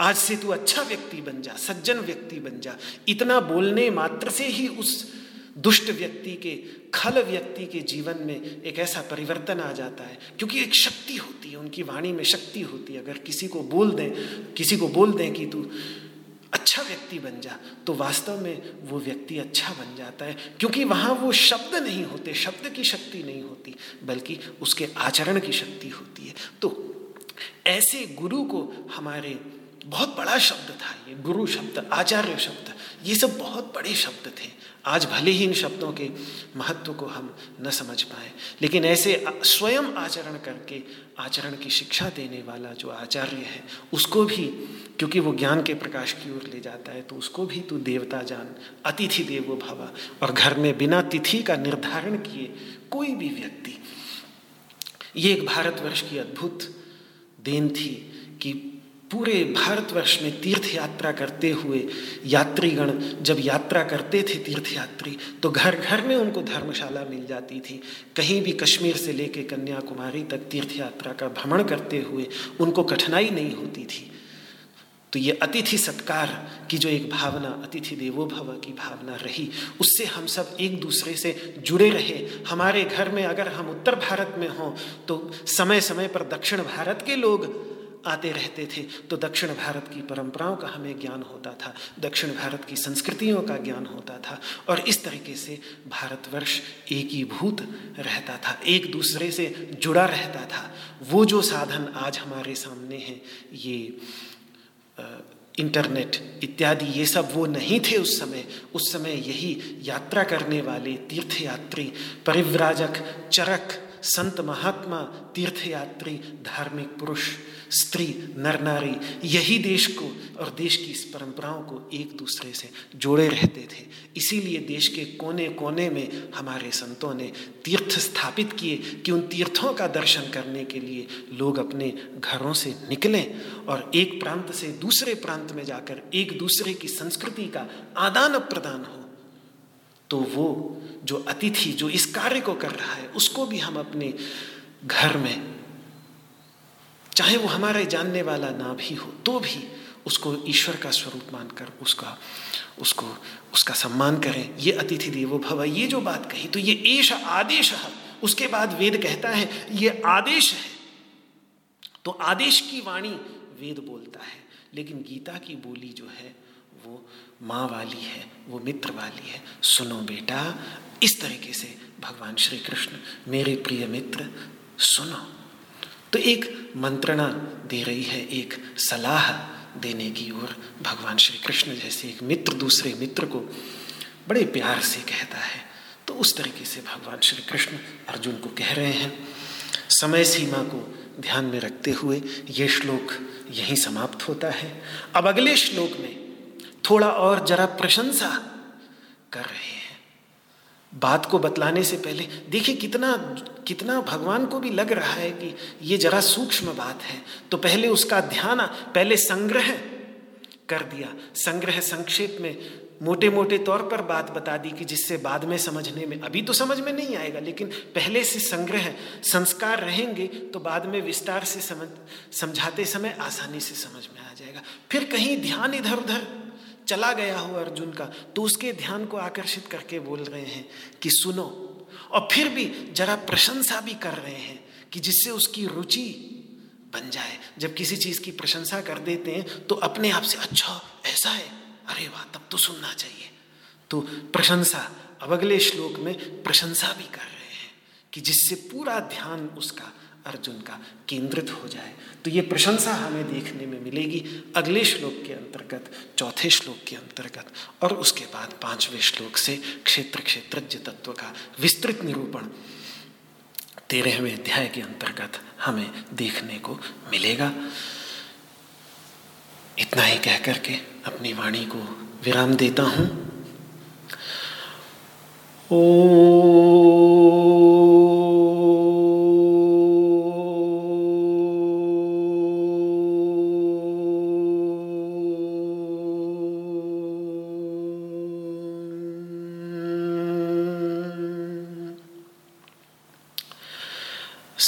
आज से तू अच्छा व्यक्ति बन जा, सज्जन व्यक्ति बन जा। इतना बोलने मात्र से ही उस दुष्ट व्यक्ति के, खल व्यक्ति के जीवन में एक ऐसा परिवर्तन आ जाता है, क्योंकि एक शक्ति होती है, उनकी वाणी में शक्ति होती है। अगर किसी को बोल दें, किसी को बोल दें कि तू अच्छा व्यक्ति बन जा तो वास्तव में वो व्यक्ति अच्छा बन जाता है, क्योंकि वहाँ वो शब्द नहीं होते, शब्द की शक्ति नहीं होती, बल्कि उसके आचरण की शक्ति होती है। तो ऐसे गुरु को हमारे बहुत बड़ा शब्द था ये, गुरु शब्द, आचार्य शब्द, ये सब बहुत बड़े शब्द थे। आज भले ही इन शब्दों के महत्व को हम न समझ पाए, लेकिन ऐसे स्वयं आचरण करके, आचरण की शिक्षा देने वाला जो आचार्य है, उसको भी, क्योंकि वो ज्ञान के प्रकाश की ओर ले जाता है तो उसको भी तू देवता जान, अतिथि देवो भवा। और घर में बिना तिथि का निर्धारण किए कोई भी व्यक्ति। ये एक भारतवर्ष की अद्भुत देन थी कि पूरे भारतवर्ष में तीर्थ यात्रा करते हुए यात्रीगण जब यात्रा करते थे तीर्थ यात्री तो घर घर में उनको धर्मशाला मिल जाती थी। कहीं भी कश्मीर से लेके कन्याकुमारी तक तीर्थ यात्रा का भ्रमण करते हुए उनको कठिनाई नहीं होती थी। तो ये अतिथि सत्कार की जो एक भावना, अतिथि देवो भव की भावना रही, उससे हम सब एक दूसरे से जुड़े रहे। हमारे घर में अगर हम उत्तर भारत में हों तो समय समय पर दक्षिण भारत के लोग आते रहते थे तो दक्षिण भारत की परंपराओं का हमें ज्ञान होता था, दक्षिण भारत की संस्कृतियों का ज्ञान होता था, और इस तरीके से भारतवर्ष एक ही भूत रहता था, एक दूसरे से जुड़ा रहता था। वो जो साधन आज हमारे सामने हैं, ये इंटरनेट इत्यादि, ये सब वो नहीं थे उस समय। उस समय यही यात्रा करने वाले तीर्थयात्री, परिव्राजक, चरक, संत महात्मा, तीर्थयात्री, धार्मिक पुरुष स्त्री नर नारी यही देश को और देश की इस परंपराओं को एक दूसरे से जोड़े रहते थे। इसीलिए देश के कोने कोने में हमारे संतों ने तीर्थ स्थापित किए कि उन तीर्थों का दर्शन करने के लिए लोग अपने घरों से निकलें और एक प्रांत से दूसरे प्रांत में जाकर एक दूसरे की संस्कृति का आदान प्रदान हो। तो वो जो अतिथि जो इस कार्य को कर रहा है, उसको भी हम अपने घर में चाहे वो हमारे जानने वाला ना भी हो तो भी उसको ईश्वर का स्वरूप मानकर, उसका, उसको, उसका सम्मान करें। ये अतिथि देवो भव, ये जो बात कही तो ये एश आदेश है। उसके बाद वेद कहता है, ये आदेश है। तो आदेश की वाणी वेद बोलता है, लेकिन गीता की बोली जो है, वो माँ वाली है, वो मित्र वाली है। सुनो बेटा, इस तरीके से भगवान श्री कृष्ण, मेरे प्रिय मित्र, सुनो। तो एक मंत्रणा दे रही है, एक सलाह देने की ओर भगवान श्री कृष्ण जैसे एक मित्र दूसरे मित्र को बड़े प्यार से कहता है। तो उस तरीके से भगवान श्री कृष्ण अर्जुन को कह रहे हैं। समय सीमा को ध्यान में रखते हुए ये श्लोक यहीं समाप्त होता है। अब अगले श्लोक में थोड़ा और जरा प्रशंसा कर रहे हैं। बात को बतलाने से पहले, देखिए कितना कितना भगवान को भी लग रहा है कि ये जरा सूक्ष्म बात है। तो पहले उसका ध्यान, पहले संग्रह कर दिया। संग्रह संक्षेप में मोटे मोटे तौर पर बात बता दी कि जिससे बाद में समझने में, अभी तो समझ में नहीं आएगा, लेकिन पहले से संग्रह, संस्कार रहेंगे तो बाद में विस्तार से समझ, समझाते समय आसानी से समझ में आ जाएगा। फिर कहीं ध्यान इधर उधर चला गया हो अर्जुन का तो उसके ध्यान को आकर्षित करके बोल रहे हैं कि सुनो, और फिर भी जरा प्रशंसा भी कर रहे हैं कि जिससे उसकी रुचि बन जाए। जब किसी चीज़ की प्रशंसा कर देते हैं तो अपने आप से अच्छा ऐसा है? अरे वाह, तब तो सुनना चाहिए। तो प्रशंसा, अब अगले श्लोक में प्रशंसा भी कर रहे हैं कि जिससे पूरा ध्यान उसका अर्जुन का केंद्रित हो जाए। तो ये प्रशंसा हमें देखने में मिलेगी अगले श्लोक के अंतर्गत, चौथे श्लोक के अंतर्गत और उसके बाद पाँचवें श्लोक से क्षेत्र क्षेत्रज्ञ तत्व का विस्तृत निरूपण तेरहवें अध्याय के अंतर्गत हमें देखने को मिलेगा। इतना ही कह करके अपनी वाणी को विराम देता हूँ। ओ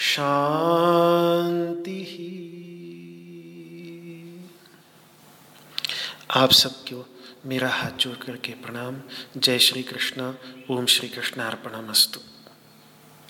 शांति आप सबको मेरा हाथ जोड़ करके प्रणाम। जय श्री कृष्ण। ओम श्री कृष्ण अर्पणमस्तु